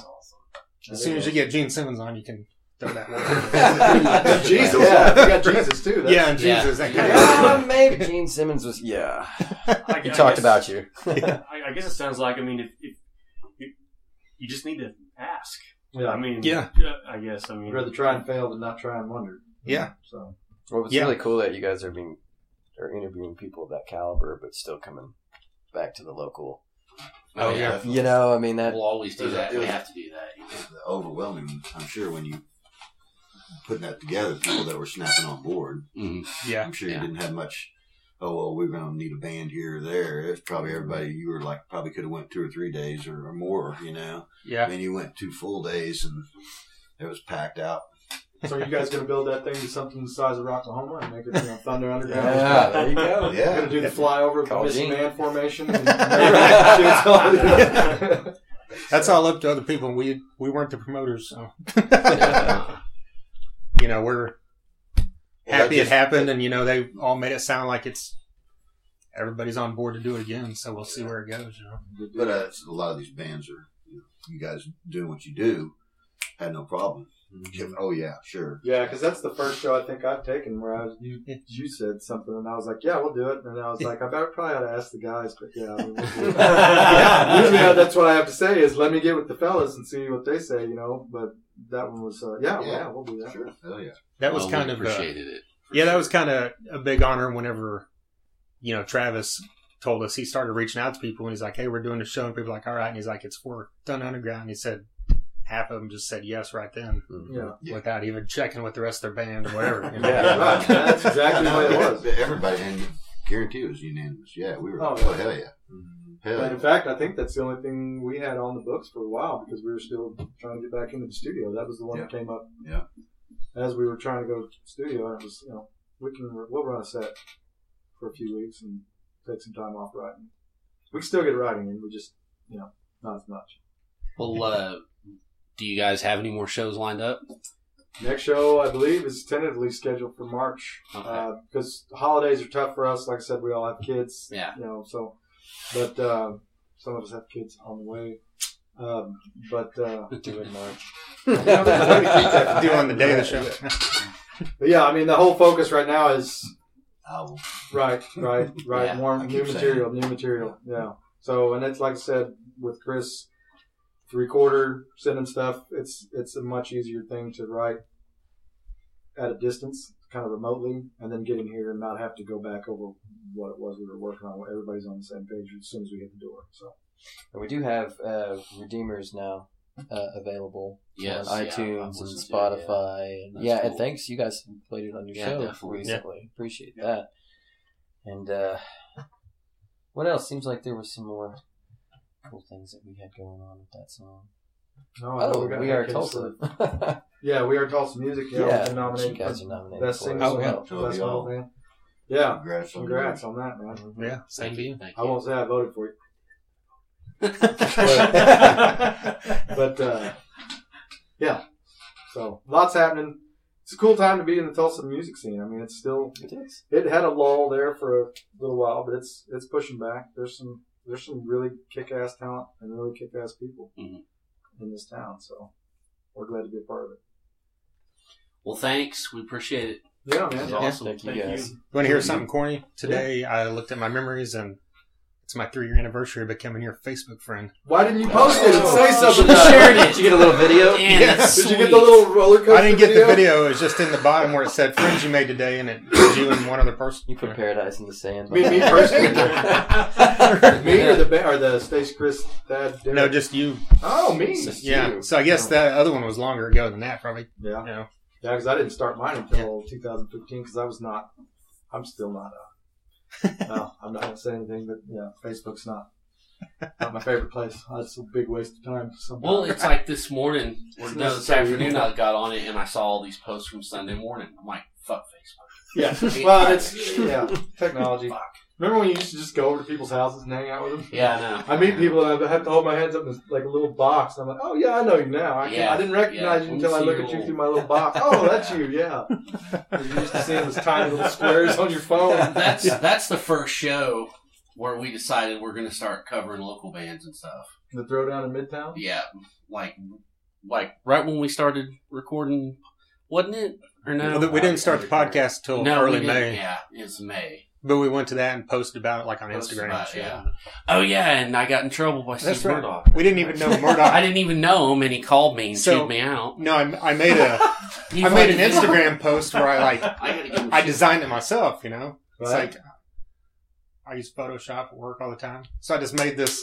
as soon as you get Gene Simmons on, you can throw that word. Jesus, yeah, we got Jesus too. That's- yeah, and Jesus, that kind Yeah, of. Um, maybe Gene Simmons was. Yeah, I, he I talked guess- about you. I, I guess it sounds like I mean, if, if, if you just need to ask. yeah. I mean, Yeah. I guess I mean, I'd rather try and fail than not try and wonder. Yeah. So Well, it's Yeah. really cool that you guys are being are interviewing people of that caliber, but still coming back to the local. Oh, yeah. definitely. You know, I mean that. we'll always do that. it We have to do that. you know. overwhelming. I'm sure when you putting that together, people that were snapping on board. Mhm. Yeah, I'm sure Yeah. you didn't have much. Oh well, we're going to need a band here or there. It's probably everybody. You were like probably could have went two or three days or, or more. You know, Yeah. I yeah. mean, you went two full days and it was packed out. So are you guys gonna build that thing to something the size of Rocklahoma and make it you know, Thunder Underground? Yeah, there you go. You're Yeah, gonna do the flyover of the missing man formation. And That's all up to other people. We we weren't the promoters, so you know we're happy it happened, and you know they all made it sound like it's everybody's on board to do it again. So we'll see where it goes. You know. But uh, a lot of these bands are, you, know, you guys doing what you do, had no problem. Oh yeah, sure. yeah, because that's the first show I think I've taken where I was, you you said something and I was like, yeah, we'll do it, and I was like, I better probably ought to ask the guys, but yeah, I mean, we'll do it. Yeah. Usually that's what I have to say is let me get with the fellas and see what they say, you know. But that one was, uh, yeah, Yeah. yeah, we'll do that. Sure. Hell yeah. That was Well, kind we of uh, appreciated it. yeah, that was kind of a big honor whenever, you know, Travis told us he started reaching out to people and he's like, "Hey, we're doing a show," and people are like, "All right," and he's like, "It's for Thunder Underground." He said half of them just said yes right then Yeah. Yeah. without even checking with the rest of their band or whatever. you know? Yeah. Right. That's exactly No, what it was. Everybody, and guarantee it was unanimous. Yeah, we were. Oh, Oh, yeah. hell yeah. Hell And in fact, I think that's the only thing we had on the books for a while because we were still trying to get back into the studio. That was the one that came up. Yeah. As we were trying to go to the studio, and it was you know we can we'll run a set for a few weeks and take some time off writing. We can still get writing in, we just you know not as much. Well, uh, do you guys have any more shows lined up? Next show, I believe, is tentatively scheduled for March Okay. because holidays are tough for us. Like I said, we all have kids. Yeah. You know, so, but uh, some of us have kids on the way. Um, but uh, Do in March. Do on the day of the show. But yeah, I mean, the whole focus right now is Album. right, right, right. Yeah, More new keep saying material, new material. Yeah. So, and it's like I said with Chris, the recorder sending stuff. It's it's a much easier thing to write at a distance, kind of remotely, and then getting here and not have to go back over what it was we were working on. Everybody's on the same page as soon as we hit the door. So And we do have uh, Redeemers now uh, available Yes, on iTunes I've and listened to it, Spotify. and That's yeah, and thanks you guys played it on your Yeah, show definitely. recently. Appreciate that. And uh, what else? Seems like there was some more cool things that we had going on with that song. no, I Oh, got we are Tulsa. for- Yeah, we are Tulsa Music. Yeah, Yeah, we've nominated you guys are nominated best for singer, Oh, well. yeah. best Oh, metal yeah. band. Yeah, Congrats on that. on that, man. Yeah, same to you. you. Thank I you. won't say I voted for you. but uh, yeah, so lots happening. It's a cool time to be in the Tulsa music scene. I mean, it's still It is. it had a lull there for a little while, but it's it's pushing back. There's some there's some really kick ass talent and really kick ass people Mhm. in this town. So we're glad to be a part of it. Well, thanks. We appreciate it. Yeah, man. It's awesome. Thank you Thank guys. you. You want to hear something corny? Today I looked at my memories and It's my three year anniversary of becoming your Facebook friend. Why didn't you post it and say something? should have shared it. Did you get a little video? Damn, that's Did you get sweet. the little roller coaster I didn't get the video. It was just in the bottom where it said friends you made today, and it was you and one other person. You put paradise in the sand. Me, me personally. me or the ba- or the Stacy Chris Thad? Derek? No, just you. oh me. Just Yeah. you. So I guess that other one was longer ago than that, probably. Yeah, You know. yeah, because I didn't start mine until 2015 because I was not. I'm still not. Uh, no, I'm not gonna say anything, but yeah, Facebook's not not my favorite place. That's a big waste of time. Sometimes. Well, it's like this morning, or no, this afternoon, I got on it and I saw all these posts from Sunday morning. I'm like, fuck Facebook. yeah. Well, it's yeah, technology. Fuck. Remember when you used to just go over to people's houses and hang out with them? Yeah, I know. I meet people and I have to hold my hands up in this, like a little box. And I'm like, oh yeah, I know you now. I, Yeah, I didn't recognize yeah. you until I look your at you little- through my little box. Oh, that's you, yeah. You used to see them as tiny little squares on your phone. That's that's the first show where we decided we're going to start covering local bands and stuff. The throwdown in Midtown. Yeah, like like right when we started recording, wasn't it? Or no? Well, we didn't start the podcast till no, early. May, Yeah, it's May. But we went to that and posted about it like on Posted Instagram. about it, shit. yeah. Oh yeah, and I got in trouble by That's Steve right. Murdoch. We didn't even know Murdoch. I Murdoch. didn't even know him, and he called me and So- chewed me out. no, I, I made a He I made an fucking- Instagram post where I like I gotta give him I shit. designed it myself. You know, it's Right. like I use Photoshop at work all the time, so I just made this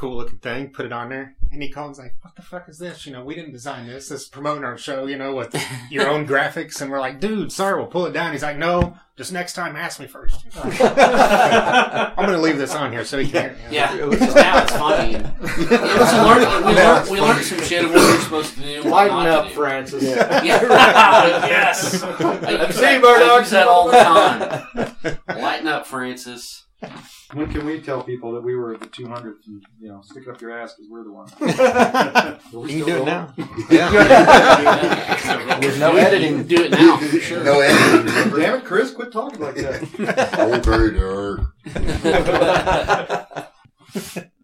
cool looking thing, put it on there, and he calls like, "What the fuck is this? You know, we didn't design this. This is promoting our show. You know, with your own graphics." And we're like, "Dude, sorry, we'll pull it down." He's like, "No, just next time, ask me first. I'm gonna leave this on here so you can. hear me. Yeah, because now it's funny. And it was learning, we, learned, we learned some shit of what we are supposed to do. Lighten up, do. Francis. Yeah. yes. I use See, that, Murdoch? I that all the time. Lighten up, Francis. When can we tell people that we were the 200th and, you know, stick up your ass because we're the one? We You can do it going? now. There's no editing. Do it now. Sure. No editing. Damn it, Chris, quit talking like that. okay, Derek.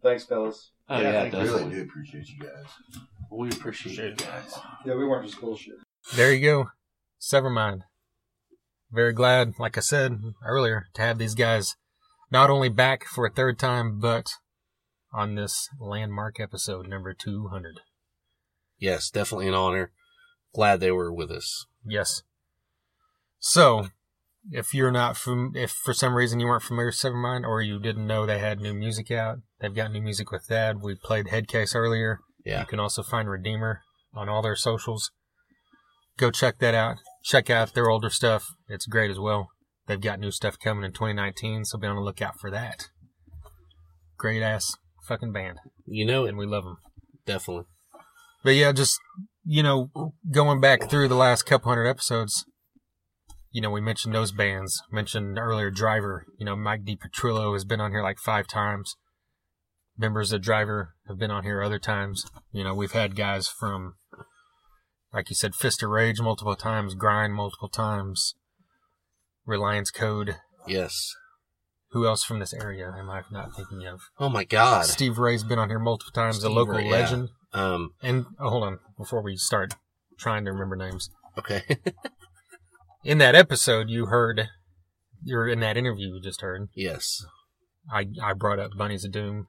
Thanks, fellas. Oh Yeah, yeah, thank I you. really do appreciate you guys. We appreciate you guys. Yeah, we weren't just bullshit. There you go. Severmind. Very glad, like I said earlier, to have these guys not only back for a third time, but on this landmark episode number 200. Yes, definitely an honor. Glad they were with us. Yes. So, if you're not from, if for some reason you weren't familiar with Severmind or you didn't know they had new music out, they've got new music with that. We played Headcase earlier. Yeah. You can also find Redeemer on all their socials. Go check that out. Check out their older stuff. It's great as well. They've got new stuff coming in 2019, so be on the lookout for that. Great ass fucking band, You know it. and we love them. Definitely. But yeah, just you know, going back through the last couple hundred episodes, you know, we mentioned those bands. Mentioned earlier, Driver. You know, Mike DiPetrillo has been on here like five times. Members of Driver have been on here other times. You know, we've had guys from, like you said, Fist of Rage multiple times, Grind multiple times, Reliance Code. Yes. Who else from this area am I not thinking of? Oh my God. Steve Ray's been on here multiple times, a local Ray, yeah. legend. Um. And oh, hold on, before we start trying to remember names. Okay. In that episode, you heard, you're in that interview you just heard. yes. I I brought up Bunnies of Doom,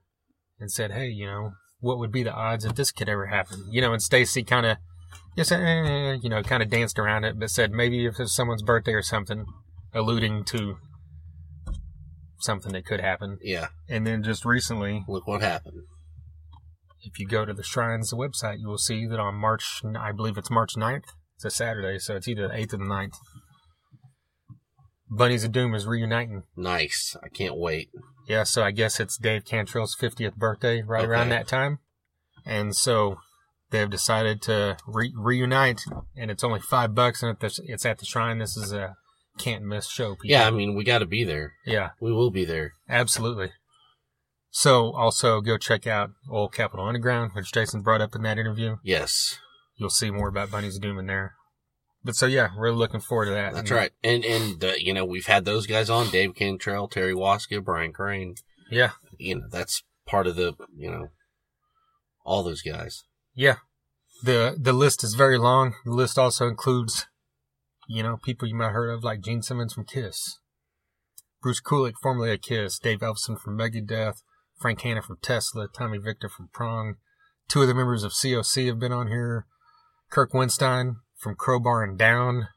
and said, hey, you know, what would be the odds if this could ever happen? You know, and Stacy kind of, eh, you know, kind of danced around it, but said maybe if it's someone's birthday or something, alluding to something that could happen. Yeah. And then just recently, Look what happened. if you go to the Shrines website, you will see that on March, I believe it's March 9th. It's a Saturday, so it's either the 8th or the 9th. Bunnies of Doom is reuniting. Nice. I can't wait. Yeah, so I guess it's Dave Cantrell's 50th birthday right around that time. And so they've decided to re- reunite, and it's only five bucks, and it's at the Shrine. This is a can't miss show. People. Yeah. I mean, we got to be there. Yeah, We will be there. absolutely. So also go check out Oil Capital Underground, which Jason brought up in that interview. Yes. You'll see more about Bunnies of Doom in there. But so yeah, really looking forward to that. That's And, right. And and uh, you know we've had those guys on: Dave Cantrell, Terry Waska, Brian Crane. Yeah, You know that's part of the you know all those guys. yeah. the The list is very long. The list also includes, you know, people you might have heard of like Gene Simmons from Kiss, Bruce Kulick, formerly of Kiss, Dave Ellefson from Megadeth, Frank Hannon from Tesla, Tommy Victor from Prong. Two of the members of COC have been on here. Kirk Windstein from Crowbar and Down,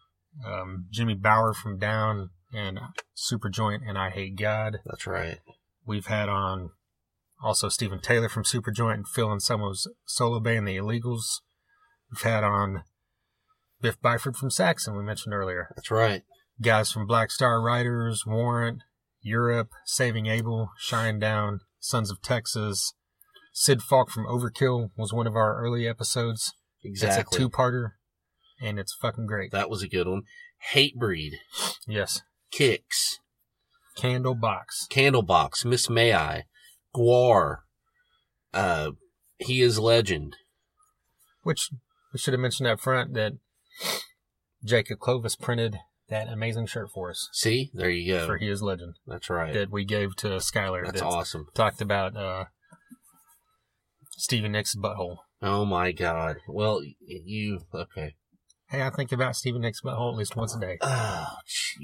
um, Jimmy Bower from Down, and Superjoint and Eyehategod. That's right. We've had on also Stephen Taylor from Superjoint and Phil and Anselmo's solo band, The Illegals. We've had on Biff Byford from Saxon, we mentioned earlier. That's right. Guys from Black Star Riders, Warrant, Europe, Saving Abel, Shinedown, Sons of Texas. Sid Falck from Overkill was one of our early episodes. Exactly. It's a two-parter, and it's fucking great. that was a good one. Hatebreed, Yes. Kix, Candlebox. Candlebox, Miss May I, Gwar, uh, He is Legend. Which we should have mentioned up front that Jacob Clovis printed that amazing shirt for us See, there you go. for He is Legend That's right. that we gave to Skylar. That's that awesome. Talked about uh, Stevie Nicks' butthole. Oh my God. Well, you okay? Hey, I think about Stevie Nicks' butthole at least once a day. Oh,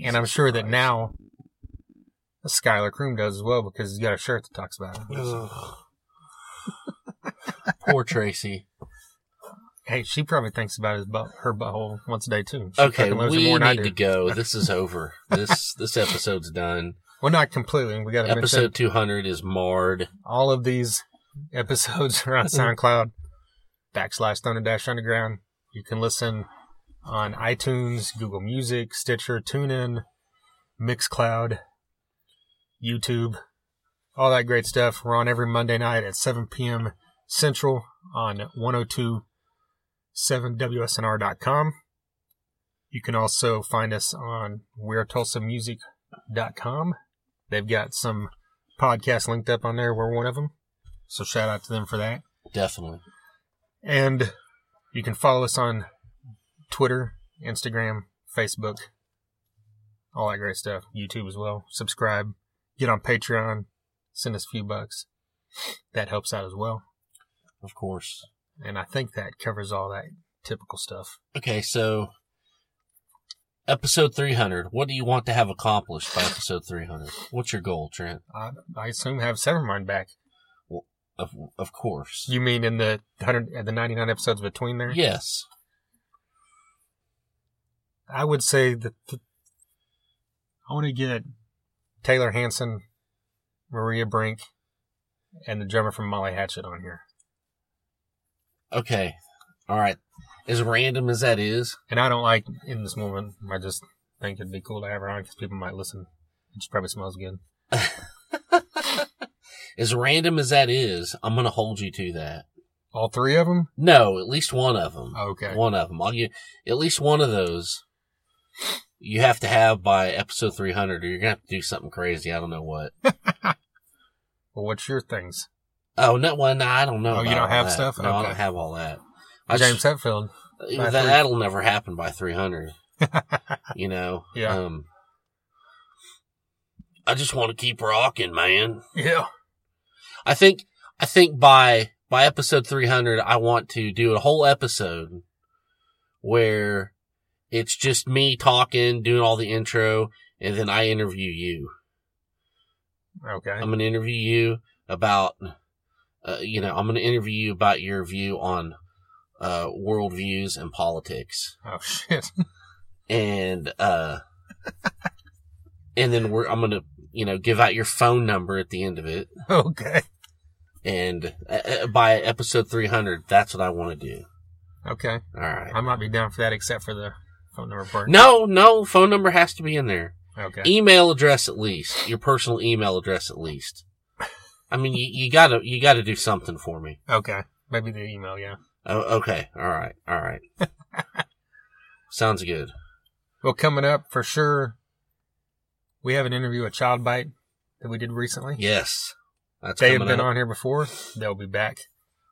and I'm Jesus sure that now Skylar Croom does as well because he's got a shirt that talks about it. Poor Tracy. Hey, she probably thinks about his butt, her butthole once a day too. She Okay, fucking loves it we need to go. This is over. this this episode's done. Well, not completely. We got Episode 200 is marred. all of these episodes are on SoundCloud backslash Thunder Dash Underground. You can listen on iTunes, Google Music, Stitcher, TuneIn, Mixcloud, YouTube, all that great stuff. We're on every Monday night at 7 p.m. Central on oh 1027WSNR.com. You can also find us on WeareTulsaMusic.com. They've got some podcasts linked up on there. We're one of them. So shout out to them for that. Definitely. And you can follow us on Twitter, Instagram, Facebook, all that great stuff. YouTube as well. Subscribe. Get on Patreon. Send us a few bucks. That helps out as well. Of course. And I think that covers all that typical stuff. Okay, so episode 300. What do you want to have accomplished by episode 300? What's your goal, Trent? I, I assume have Severmind back. Of of course. You mean in the hundred, uh, the ninety nine episodes between there? Yes. I would say that th- I want to get Taylor Hanson, Maria Brink, and the drummer from Molly Hatchet on here. Okay. All right. As random as that is, And I don't like in this moment. I just think it'd be cool to have her on because people might listen. It just probably smells good. as random as that is, I'm going to hold you to that. All three of them. No, at least one of them. Okay. One of them. I'll give at least one of those. You have to have by episode 300, or you're gonna have to do something crazy. I don't know what. Well, what's your things? Oh no, well, no, I don't know. Oh, you don't have that. stuff? No, I don't have all that. I James just, Hetfield. That, that'll never happen by 300. you know. Yeah. Um, I just want to keep rocking, man. Yeah. I think I think by by episode 300 I want to do a whole episode where it's just me talking, doing all the intro and then I interview you. Okay. I'm going to interview you about uh, you know, I'm going to interview you about your view on uh worldviews and politics. oh shit. And uh and then we're I'm going to, you know, give out your phone number at the end of it. okay. And uh, uh, by episode 300, that's what I want to do. Okay. All right. I might be down for that, except for the phone number part. No, no, phone number has to be in there. Okay. Email address at least. Your personal email address at least. I mean, you, you gotta, you gotta do something for me. Okay. Maybe the email. Yeah. Oh, okay. All right. All right. Sounds good. Well, coming up for sure, we have an interview with Child Bite that we did recently. Yes. That's they have been up. on here before. They'll be back.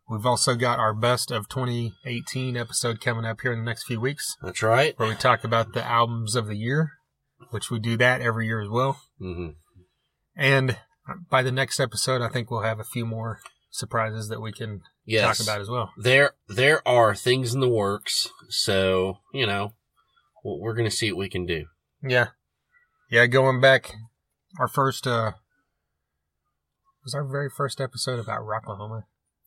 We've also got our best of 2018 episode coming up here in the next few weeks, That's right. where we talk about the albums of the year, which we do that every year as well. hmm And by the next episode, I think we'll have a few more surprises that we can Yes. talk about as well. There, there are things in the works. So, you know, we're going to see what we can do. Yeah. Yeah, going back our first uh was our very first episode about Rocklahoma.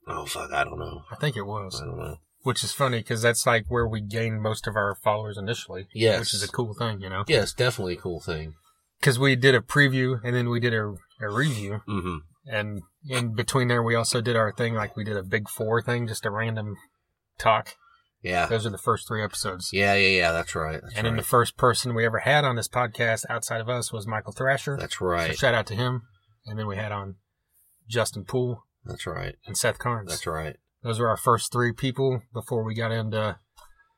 Oh fuck, I don't know. I think it was, I don't know. which is funny because that's like where we gained most of our followers initially. Yes. which is a cool thing, you know. Yes, definitely a cool thing. Because we did a preview and then we did a, a review, Mm-hmm. and in between there we also did our thing like we did a big four thing, just a random talk. Yeah. Those are the first three episodes. Yeah, yeah, yeah. That's right. That's and then the first person we ever had on this podcast outside of us was Michael Thrasher. That's right. So shout out to him. And then we had on Justin Poole That's right. and Seth Carnes. That's right. Those were our first three people before we got into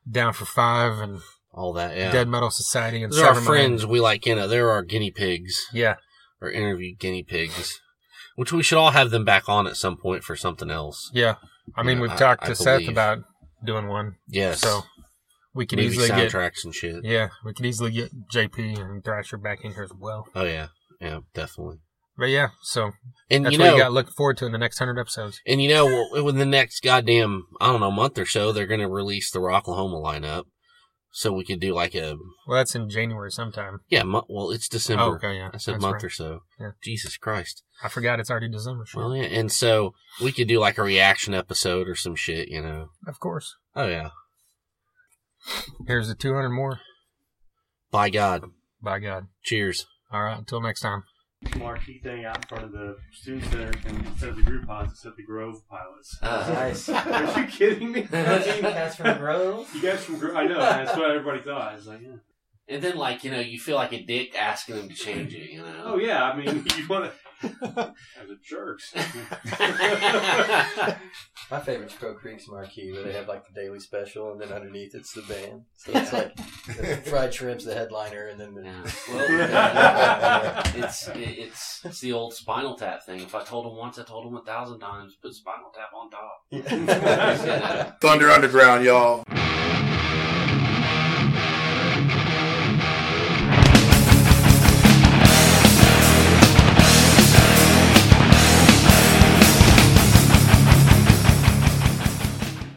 Down for Five and All that. Yeah. Dead Metal Society and Those are our friends. We like, you know, they're our guinea pigs Yeah, or interview guinea pigs, which we should all have them back on at some point for something else. yeah. I mean, Yeah, we've I- talked I to Seth believe. about doing one, Yes. so we could movie easily get soundtracks and shit. yeah, we could easily get JP and Thrasher back in here as well. Oh yeah. Yeah, definitely. But yeah, so And that's you what know, you got looking forward to in the next hundred episodes. and you know, in the next goddamn, I don't know, month or so, they're going to release the Rocklahoma lineup. So we could do like a, Well, that's in January sometime. yeah, mo- well, it's December. Oh, okay, yeah, I said that's month right. or so. Yeah. Jesus Christ. I forgot it's already December. Shit. Well, yeah, and so we could do like a reaction episode or some shit, you know. Of course. Oh yeah. Here's the 200 more. By God. By God. Cheers. All right. Until next time. Marquee thing out in front of the student center, and instead of the group pods, it said the Grove pilots. Ah, nice. Are you kidding me? That's from Grove. You guys from Grove? I know. That's what everybody thought. I was like, yeah. And then like, you know, you feel like a dick asking them to change it, you know. Oh yeah. I mean, you want to as a jerks. My favorite's Crow Creek's marquee, where they have like the daily special, and then underneath it's the band. So it's like the fried shrimp's the headliner, and then the Yeah. Well, it's it's it's the old Spinal Tap thing. If I told them once, I told them a thousand times. Put Spinal Tap on top. Yeah. Thunder Underground, y'all.